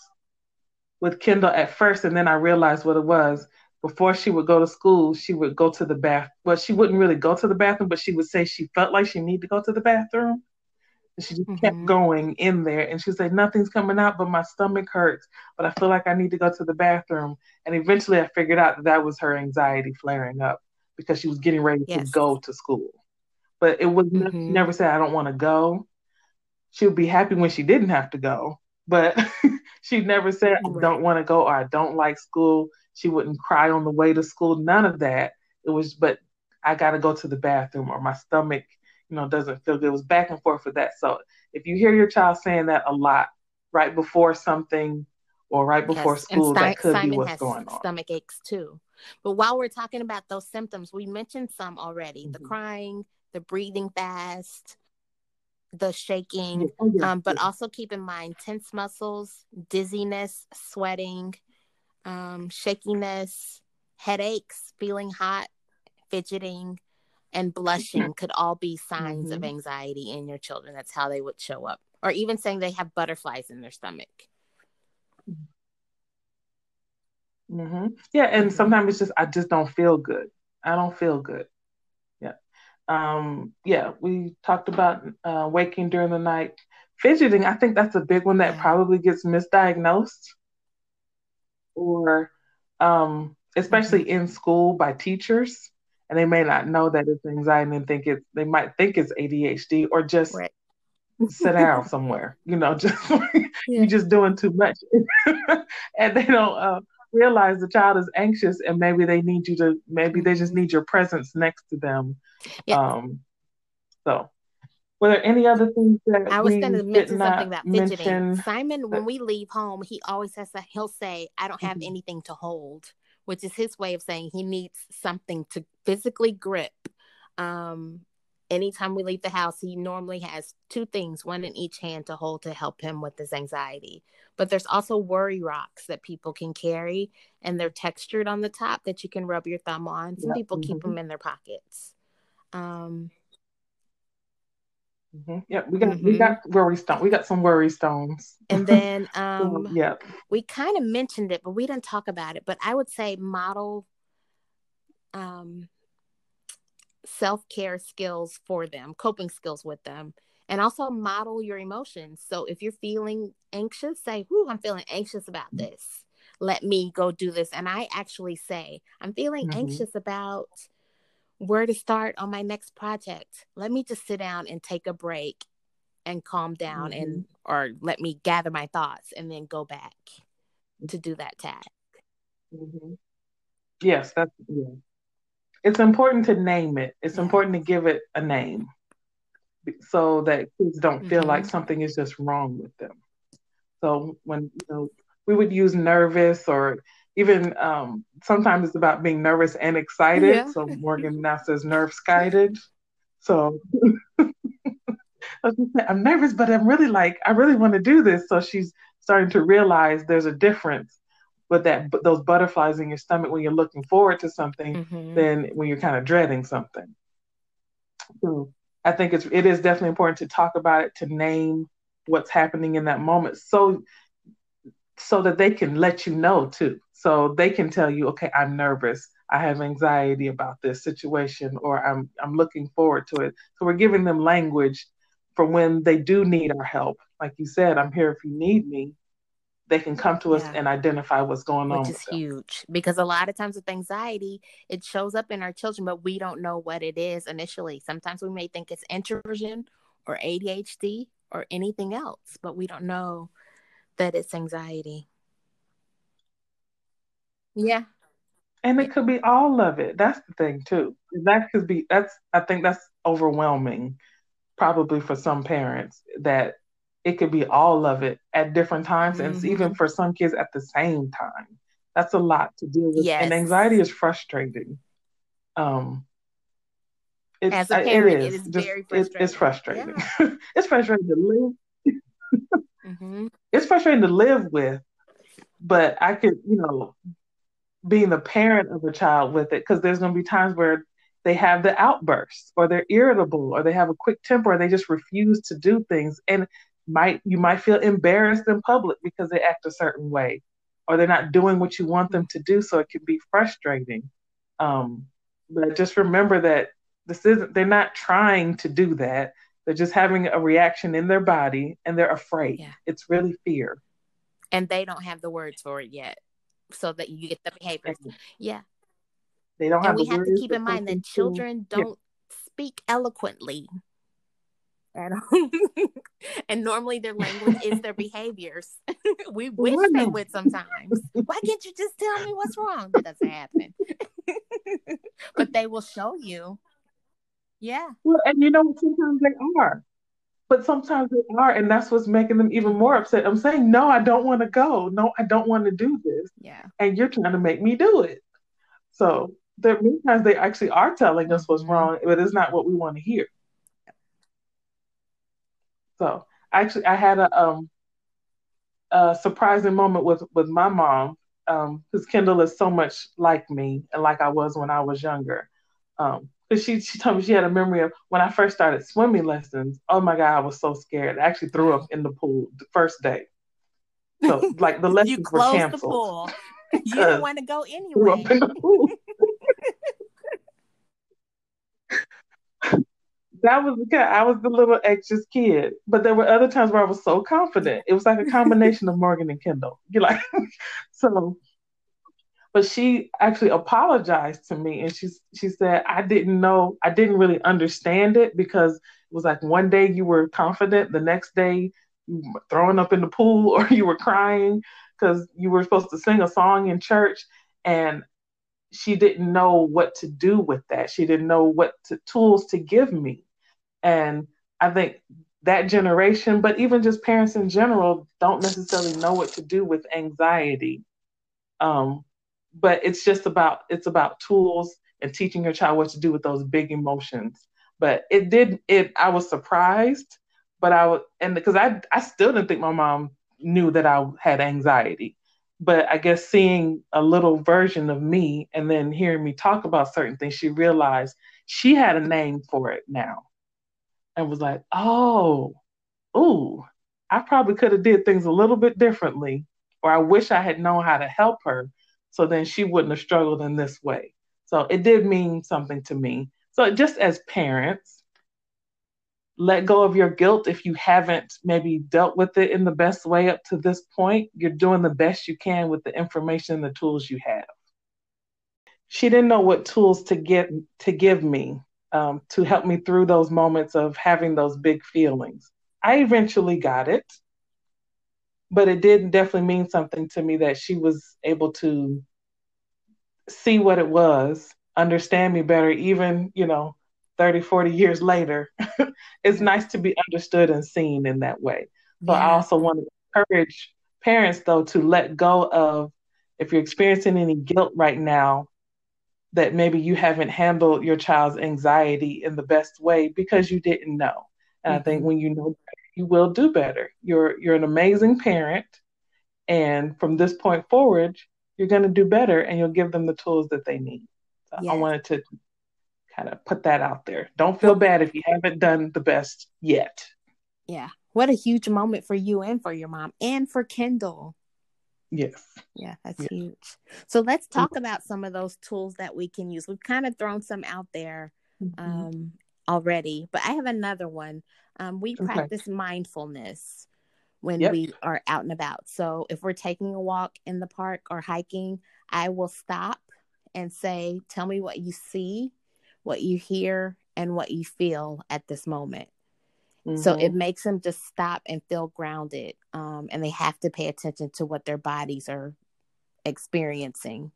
with Kendall at first, and then I realized what it was before she would go to school, she would go to the bath. Well, she wouldn't really go to the bathroom, but she would say she felt like she needed to go to the bathroom. And she just mm-hmm. kept going in there. And she said, Nothing's coming out, but my stomach hurts. But I feel like I need to go to the bathroom. And eventually I figured out that that was her anxiety flaring up because she was getting ready yes. to go to school. But it was mm-hmm. never said, I don't want to go. She would be happy when she didn't have to go. But she never said, I don't want to go or I don't like school she wouldn't cry on the way to school. None of that. It was, but I got to go to the bathroom or my stomach, you know, doesn't feel good. It was back and forth with that. So if you hear your child saying that a lot right before something or right before yes. school, that could Simon be what's going on. Stomach aches too. But while we're talking about those symptoms, we mentioned some already: mm-hmm. the crying, the breathing fast, the shaking. Oh, um, but also keep in mind tense muscles, dizziness, sweating, um, shakiness, headaches, feeling hot, fidgeting, and blushing could all be signs mm-hmm. of anxiety in your children. That's how they would show up. Or even saying they have butterflies in their stomach. Mm-hmm. Yeah, and mm-hmm. sometimes it's just I just don't feel good. I don't feel good. Yeah, um, yeah. We talked about uh, waking during the night, fidgeting. I think that's a big one that yeah. probably gets misdiagnosed or um, especially mm-hmm. in school by teachers, and they may not know that it's anxiety and think it. They might think it's ADHD or just right. sit down somewhere. You know, just yeah. you're just doing too much, and they don't uh, realize the child is anxious, and maybe they need you to. Maybe they just need your presence next to them. Yeah. Um, so were there any other things that I was going to mention something about fidgeting? Mention? Simon, when we leave home, he always has to. He'll say, "I don't have mm-hmm. anything to hold," which is his way of saying he needs something to physically grip. Um, anytime we leave the house, he normally has two things, one in each hand to hold to help him with his anxiety. But there's also worry rocks that people can carry, and they're textured on the top that you can rub your thumb on. Some people mm-hmm. keep them in their pockets. Um, Mm-hmm. Yeah, we got mm-hmm. we got worry stone. We got some worry stones. And then um yeah. we kind of mentioned it, but we didn't talk about it. But I would say model um self-care skills for them, coping skills with them. And also model your emotions. So if you're feeling anxious, say, Whoo, I'm feeling anxious about this. Let me go do this. And I actually say, I'm feeling mm-hmm. anxious about where to start on my next project. Let me just sit down and take a break and calm down mm-hmm. and or let me gather my thoughts and then go back to do that task. Mm-hmm. Yes, that's yeah. It's important to name it. It's important to give it a name so that kids don't feel mm-hmm. like something is just wrong with them. So when you know we would use nervous or even um, sometimes it's about being nervous and excited. Yeah. So Morgan now says nerves guided. So I'm nervous, but I'm really like, I really want to do this. So she's starting to realize there's a difference with that, but those butterflies in your stomach when you're looking forward to something mm-hmm. than when you're kind of dreading something. So I think it's it is definitely important to talk about it, to name what's happening in that moment, so so that they can let you know too. So they can tell you, okay, I'm nervous. I have anxiety about this situation or I'm I'm looking forward to it. So we're giving them language for when they do need our help. Like you said, I'm here if you need me. They can come to us and identify what's going Which on. Which is huge because a lot of times with anxiety, it shows up in our children, but we don't know what it is initially. Sometimes we may think it's introversion or ADHD or anything else, but we don't know that it's anxiety. Yeah. And it could be all of it. That's the thing too. That could be that's I think that's overwhelming probably for some parents that it could be all of it at different times mm-hmm. and even for some kids at the same time. That's a lot to deal with. Yes. And anxiety is frustrating. Um it's, As a parent, it is, it is Just, very frustrating. It, it's frustrating. Yeah. it's frustrating to live. mm-hmm. It's frustrating to live with, but I could, you know, being the parent of a child with it, because there's going to be times where they have the outbursts, or they're irritable, or they have a quick temper, or they just refuse to do things, and might you might feel embarrassed in public because they act a certain way, or they're not doing what you want them to do, so it can be frustrating. Um, but just remember that this isn't they're not trying to do that they're just having a reaction in their body and they're afraid yeah. it's really fear and they don't have the words for it yet so that you get the behaviors yeah they don't and have we have to keep in mind that children don't yeah. speak eloquently and normally their language is their behaviors. we wish they would sometimes. Why can't you just tell me what's wrong? That doesn't happen. but they will show you. Yeah. Well, and you know, sometimes they are, but sometimes they are, and that's what's making them even more upset. I'm saying, no, I don't want to go. No, I don't want to do this. Yeah. And you're trying to make me do it. So there many times they actually are telling us what's mm-hmm. wrong, but it's not what we want to hear. So actually, I had a um a surprising moment with with my mom because um, Kendall is so much like me and like I was when I was younger. Um, because she she told me she had a memory of when I first started swimming lessons. Oh my god, I was so scared. I actually threw up in the pool the first day. So like the lessons you closed were canceled. The pool. You didn't want to go anyway. Threw up in the pool. that was the I was the little anxious kid, but there were other times where I was so confident. It was like a combination of Morgan and Kendall. You're like so but she actually apologized to me and she she said I didn't know I didn't really understand it because it was like one day you were confident, the next day you were throwing up in the pool or you were crying because you were supposed to sing a song in church and she didn't know what to do with that. She didn't know what to, tools to give me. And I think that generation, but even just parents in general, don't necessarily know what to do with anxiety. Um, but it's just about it's about tools and teaching your child what to do with those big emotions. But it did it i was surprised but i was and because i i still didn't think my mom knew that i had anxiety. But i guess seeing a little version of me and then hearing me talk about certain things she realized she had a name for it now and was like oh ooh i probably could have did things a little bit differently or i wish i had known how to help her so then she wouldn't have struggled in this way. So it did mean something to me. So just as parents, let go of your guilt if you haven't maybe dealt with it in the best way up to this point. You're doing the best you can with the information and the tools you have. She didn't know what tools to get to give me um, to help me through those moments of having those big feelings. I eventually got it but it did definitely mean something to me that she was able to see what it was, understand me better, even, you know, 30, 40 years later. it's nice to be understood and seen in that way. But yeah. I also want to encourage parents, though, to let go of if you're experiencing any guilt right now, that maybe you haven't handled your child's anxiety in the best way because you didn't know. And mm-hmm. I think mm-hmm. when you know you will do better. You're you're an amazing parent, and from this point forward, you're going to do better, and you'll give them the tools that they need. So yes. I wanted to kind of put that out there. Don't feel bad if you haven't done the best yet. Yeah. What a huge moment for you and for your mom and for Kendall. Yes. Yeah, that's yeah. huge. So let's talk about some of those tools that we can use. We've kind of thrown some out there mm-hmm. um, already, but I have another one. Um, we okay. practice mindfulness when yep. we are out and about. So if we're taking a walk in the park or hiking, I will stop and say, Tell me what you see, what you hear, and what you feel at this moment. Mm-hmm. So it mm-hmm. makes them just stop and feel grounded. Um, and they have to pay attention to what their bodies are experiencing.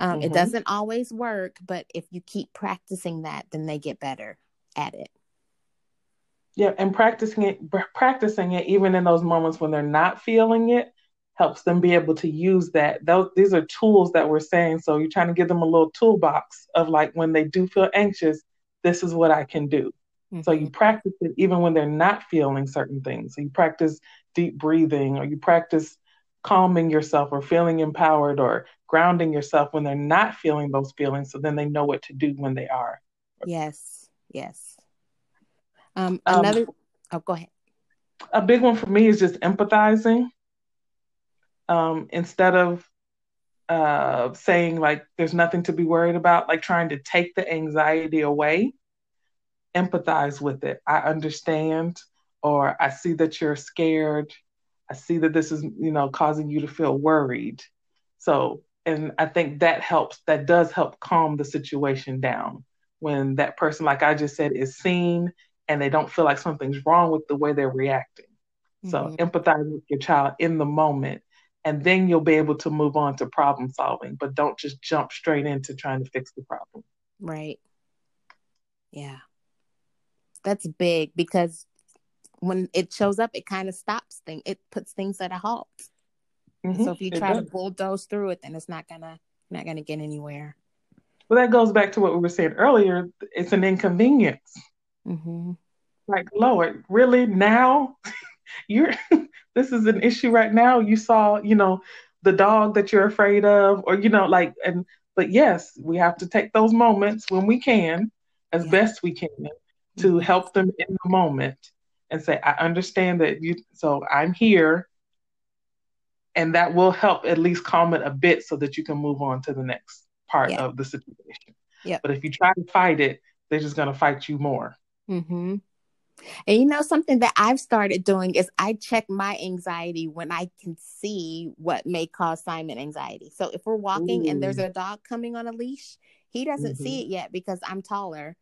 Um, mm-hmm. It doesn't always work, but if you keep practicing that, then they get better at it. Yeah, and practicing it, practicing it, even in those moments when they're not feeling it, helps them be able to use that. Those these are tools that we're saying. So you're trying to give them a little toolbox of like when they do feel anxious, this is what I can do. Mm-hmm. So you mm-hmm. practice it even when they're not feeling certain things. So you practice deep breathing or you practice calming yourself or feeling empowered or grounding yourself when they're not feeling those feelings so then they know what to do when they are. Yes. Yes. Um, um another um, oh go ahead. A big one for me is just empathizing. Um, instead of uh, saying like there's nothing to be worried about, like trying to take the anxiety away, empathize with it. I understand, or I see that you're scared. I see that this is, you know, causing you to feel worried. So, and I think that helps, that does help calm the situation down when that person, like I just said, is seen and they don't feel like something's wrong with the way they're reacting. Mm-hmm. So, empathize with your child in the moment, and then you'll be able to move on to problem solving, but don't just jump straight into trying to fix the problem. Right. Yeah that's big because when it shows up, it kind of stops things. It puts things at a halt. Mm-hmm. So if you try to bulldoze through it, then it's not gonna not gonna get anywhere. Well, that goes back to what we were saying earlier. It's an inconvenience. Mm-hmm. Like, Lord, really now? you're this is an issue right now. You saw, you know, the dog that you're afraid of, or you know, like, and but yes, we have to take those moments when we can, as yeah. best we can, to mm-hmm. help them in the moment and say, I understand that you, so I'm here. And that will help at least calm it a bit so that you can move on to the next part yeah. of the situation. Yeah. But if you try to fight it, they're just going to fight you more. Mm-hmm. And you know, something that I've started doing is I check my anxiety when I can see what may cause Simon anxiety. So if we're walking Ooh. and there's a dog coming on a leash, he doesn't mm-hmm. see it yet because I'm taller.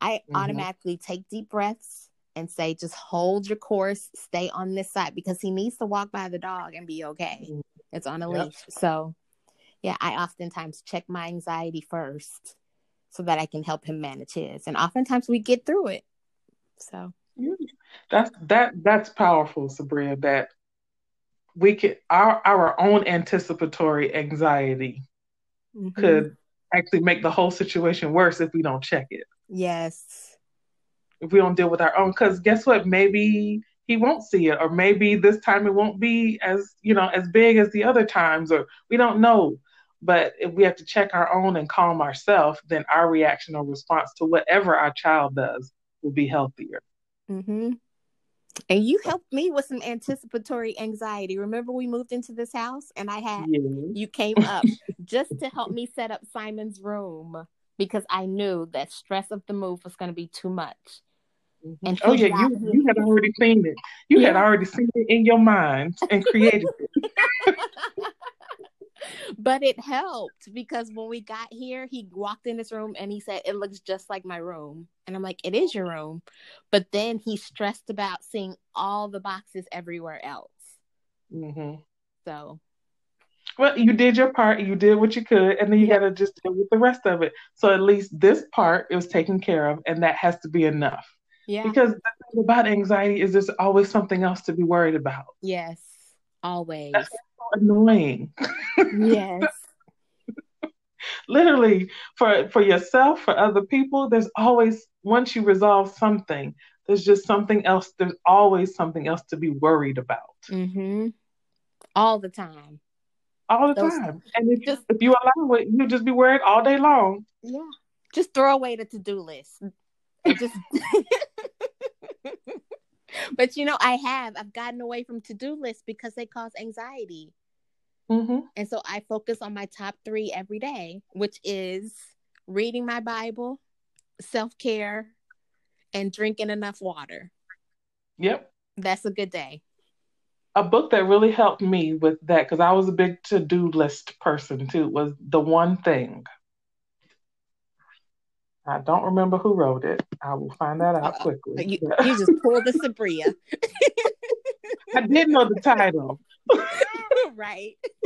I mm-hmm. automatically take deep breaths and say, just hold your course, stay on this side because he needs to walk by the dog and be okay. Mm-hmm. It's on a yep. leash. So, yeah, I oftentimes check my anxiety first so that I can help him manage his. And oftentimes we get through it. So, that's that that's powerful, Sabria, that we could our our own anticipatory anxiety mm-hmm. could actually make the whole situation worse if we don't check it. Yes. If we don't deal with our own, because guess what? Maybe he won't see it, or maybe this time it won't be as you know as big as the other times, or we don't know. But if we have to check our own and calm ourselves, then our reaction or response to whatever our child does will be healthier. Mm-hmm. And you helped me with some anticipatory anxiety. Remember, we moved into this house and I had yeah. you came up just to help me set up Simon's room because I knew that stress of the move was going to be too much. Mm-hmm. And oh yeah, you you had already seen it. You yeah. had already seen it in your mind and created it. but it helped because when we got here, he walked in this room and he said, "It looks just like my room." And I'm like, "It is your room," but then he stressed about seeing all the boxes everywhere else. Mm-hmm. So well, you did your part, you did what you could, and then you got to just deal with the rest of it. So at least this part was taken care of, and that has to be enough. Yeah. Because the thing about anxiety is there's always something else to be worried about. Yes, always. That's annoying. Yes. Literally, for for yourself, for other people, there's always once you resolve something, there's just something else. There's always something else to be worried about. Mm-hmm. All the time all the Those, time. And if, just, if you allow it, you'll just be worried all day long. Yeah. Just throw away the to do list. just But you know, I have. I've gotten away from to do lists because they cause anxiety. Mm-hmm. And so I focus on my top three every day, which is reading my Bible, self care, and drinking enough water. Yep. That's a good day. A book that really helped me with that, because I was a big to do list person too, was The One Thing. I don't remember who wrote it. I will find that out quickly. You, you just pulled the Sabria. I did know the title. right.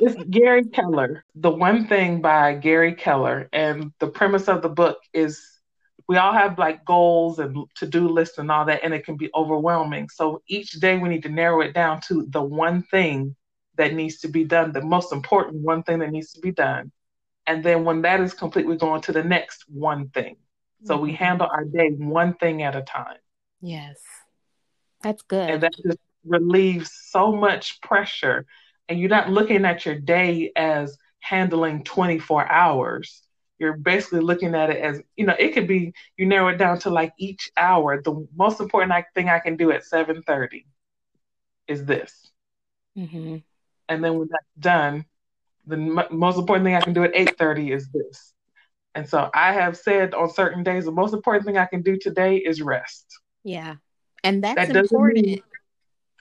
it's Gary Keller. The One Thing by Gary Keller. And the premise of the book is we all have like goals and to do lists and all that, and it can be overwhelming. So each day we need to narrow it down to the one thing that needs to be done, the most important one thing that needs to be done. And then when that is complete, we go on to the next one thing. So mm-hmm. we handle our day one thing at a time. Yes. That's good. And that just relieves so much pressure. And you're not looking at your day as handling 24 hours. You're basically looking at it as, you know, it could be, you narrow it down to like each hour. The most important thing I can do at 7.30 is this. Mm-hmm. And then when that's done, the m- most important thing I can do at 8.30 is this. And so I have said on certain days, the most important thing I can do today is rest. Yeah. And that's that important. Mean,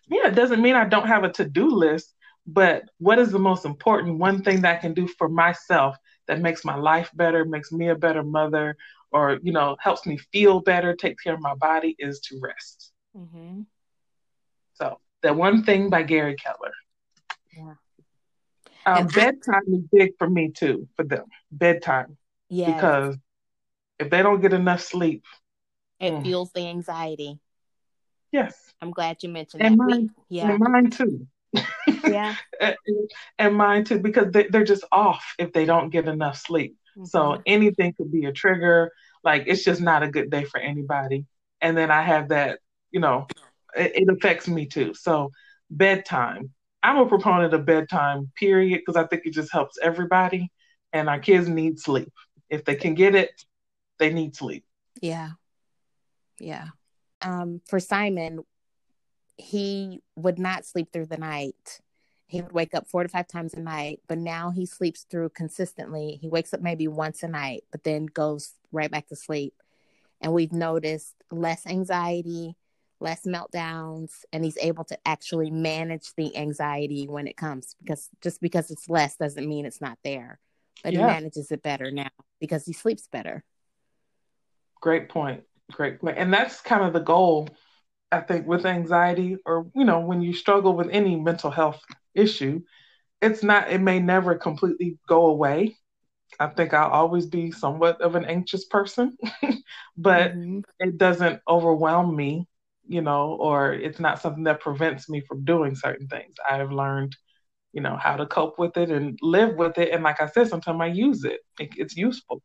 yeah, it doesn't mean I don't have a to do list, but what is the most important one thing that I can do for myself that makes my life better, makes me a better mother, or, you know, helps me feel better, take care of my body is to rest. Mm-hmm. So, the one thing by Gary Keller. Yeah. Um, bedtime is big for me too, for them. Bedtime. Yeah. Because if they don't get enough sleep, it mm. fuels the anxiety. Yes. I'm glad you mentioned and that. Mine, yeah. And mine too. Yeah. and, and, mine too, because they, they're just off if they don't get enough sleep. Mm-hmm. So anything could be a trigger. Like it's just not a good day for anybody. And then I have that, you know, it, it affects me too. So bedtime. I'm a proponent of bedtime, period, because I think it just helps everybody. And our kids need sleep. If they can get it, they need sleep. Yeah. Yeah um, for Simon, he would not sleep through the night. He would wake up four to five times a night, but now he sleeps through consistently. He wakes up maybe once a night, but then goes right back to sleep. And we've noticed less anxiety, less meltdowns, and he's able to actually manage the anxiety when it comes because just because it's less doesn't mean it's not there. But yeah. he manages it better now because he sleeps better. Great point. Great. And that's kind of the goal, I think, with anxiety or, you know, when you struggle with any mental health issue, it's not, it may never completely go away. I think I'll always be somewhat of an anxious person, but mm-hmm. it doesn't overwhelm me, you know, or it's not something that prevents me from doing certain things. I've learned, you know, how to cope with it and live with it. And like I said, sometimes I use it, it it's useful.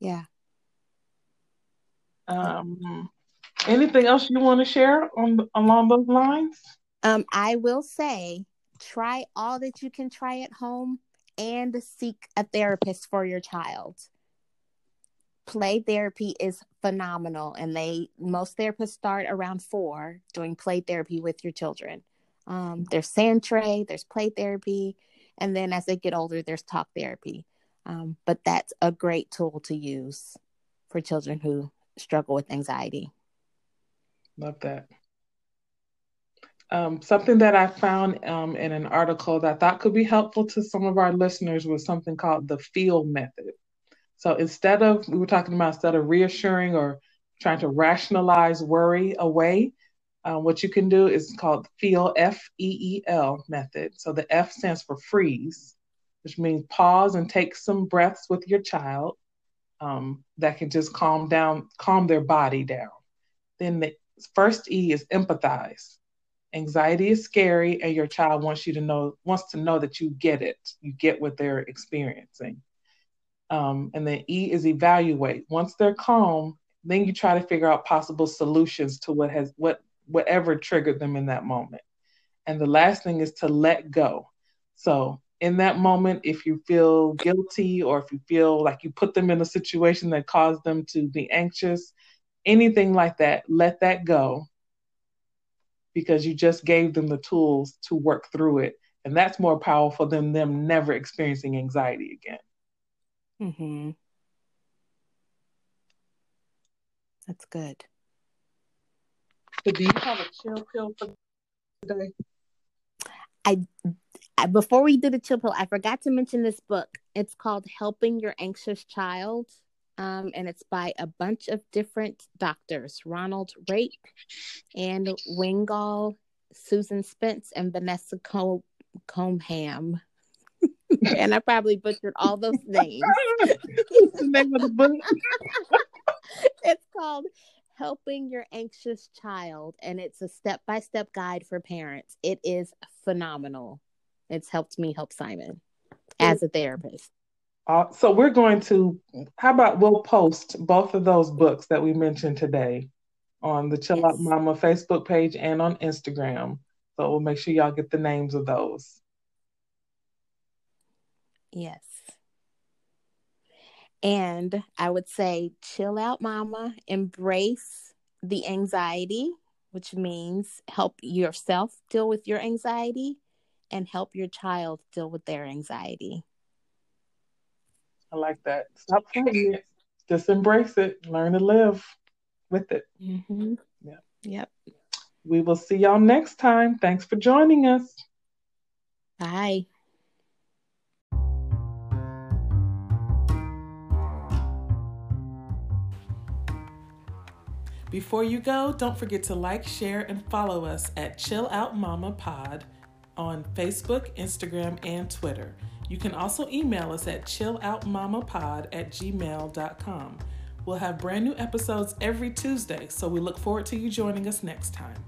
Yeah. Um, anything else you want to share on along those lines? Um, I will say, try all that you can try at home and seek a therapist for your child. Play therapy is phenomenal, and they most therapists start around four doing play therapy with your children. Um, there's sand tray, there's play therapy, and then as they get older, there's talk therapy. Um, but that's a great tool to use for children who struggle with anxiety. Love that. Um, something that I found um, in an article that I thought could be helpful to some of our listeners was something called the feel method. So instead of, we were talking about instead of reassuring or trying to rationalize worry away, uh, what you can do is called feel F E E L method. So the F stands for freeze, which means pause and take some breaths with your child um, that can just calm down, calm their body down. Then the first E is empathize. Anxiety is scary, and your child wants you to know wants to know that you get it. You get what they're experiencing. Um, and then E is evaluate. Once they're calm, then you try to figure out possible solutions to what has what whatever triggered them in that moment. And the last thing is to let go. So in that moment, if you feel guilty or if you feel like you put them in a situation that caused them to be anxious, anything like that, let that go because you just gave them the tools to work through it And that's more powerful than them never experiencing anxiety again. Mm-hmm. That's good. So do you have a chill pill for today? I, I before we do the chill pill, I forgot to mention this book. It's called Helping Your Anxious Child. Um, and it's by a bunch of different doctors Ronald Rape, and Wingall, Susan Spence, and Vanessa Com- Comham. and I probably butchered all those names. the name of the book? it's called Helping Your Anxious Child, and it's a step by step guide for parents. It is phenomenal. It's helped me help Simon as a therapist. Uh, so we're going to, how about we'll post both of those books that we mentioned today on the Chill yes. Out Mama Facebook page and on Instagram. So we'll make sure y'all get the names of those. Yes. And I would say, chill out, mama. Embrace the anxiety, which means help yourself deal with your anxiety and help your child deal with their anxiety. I like that. Stop fighting it. Just embrace it. Learn to live with it. Mm-hmm. Yeah. Yep. We will see y'all next time. Thanks for joining us. Bye. Before you go, don't forget to like, share, and follow us at Chill Out Mama Pod on Facebook, Instagram, and Twitter. You can also email us at chilloutmamapod at gmail.com. We'll have brand new episodes every Tuesday, so we look forward to you joining us next time.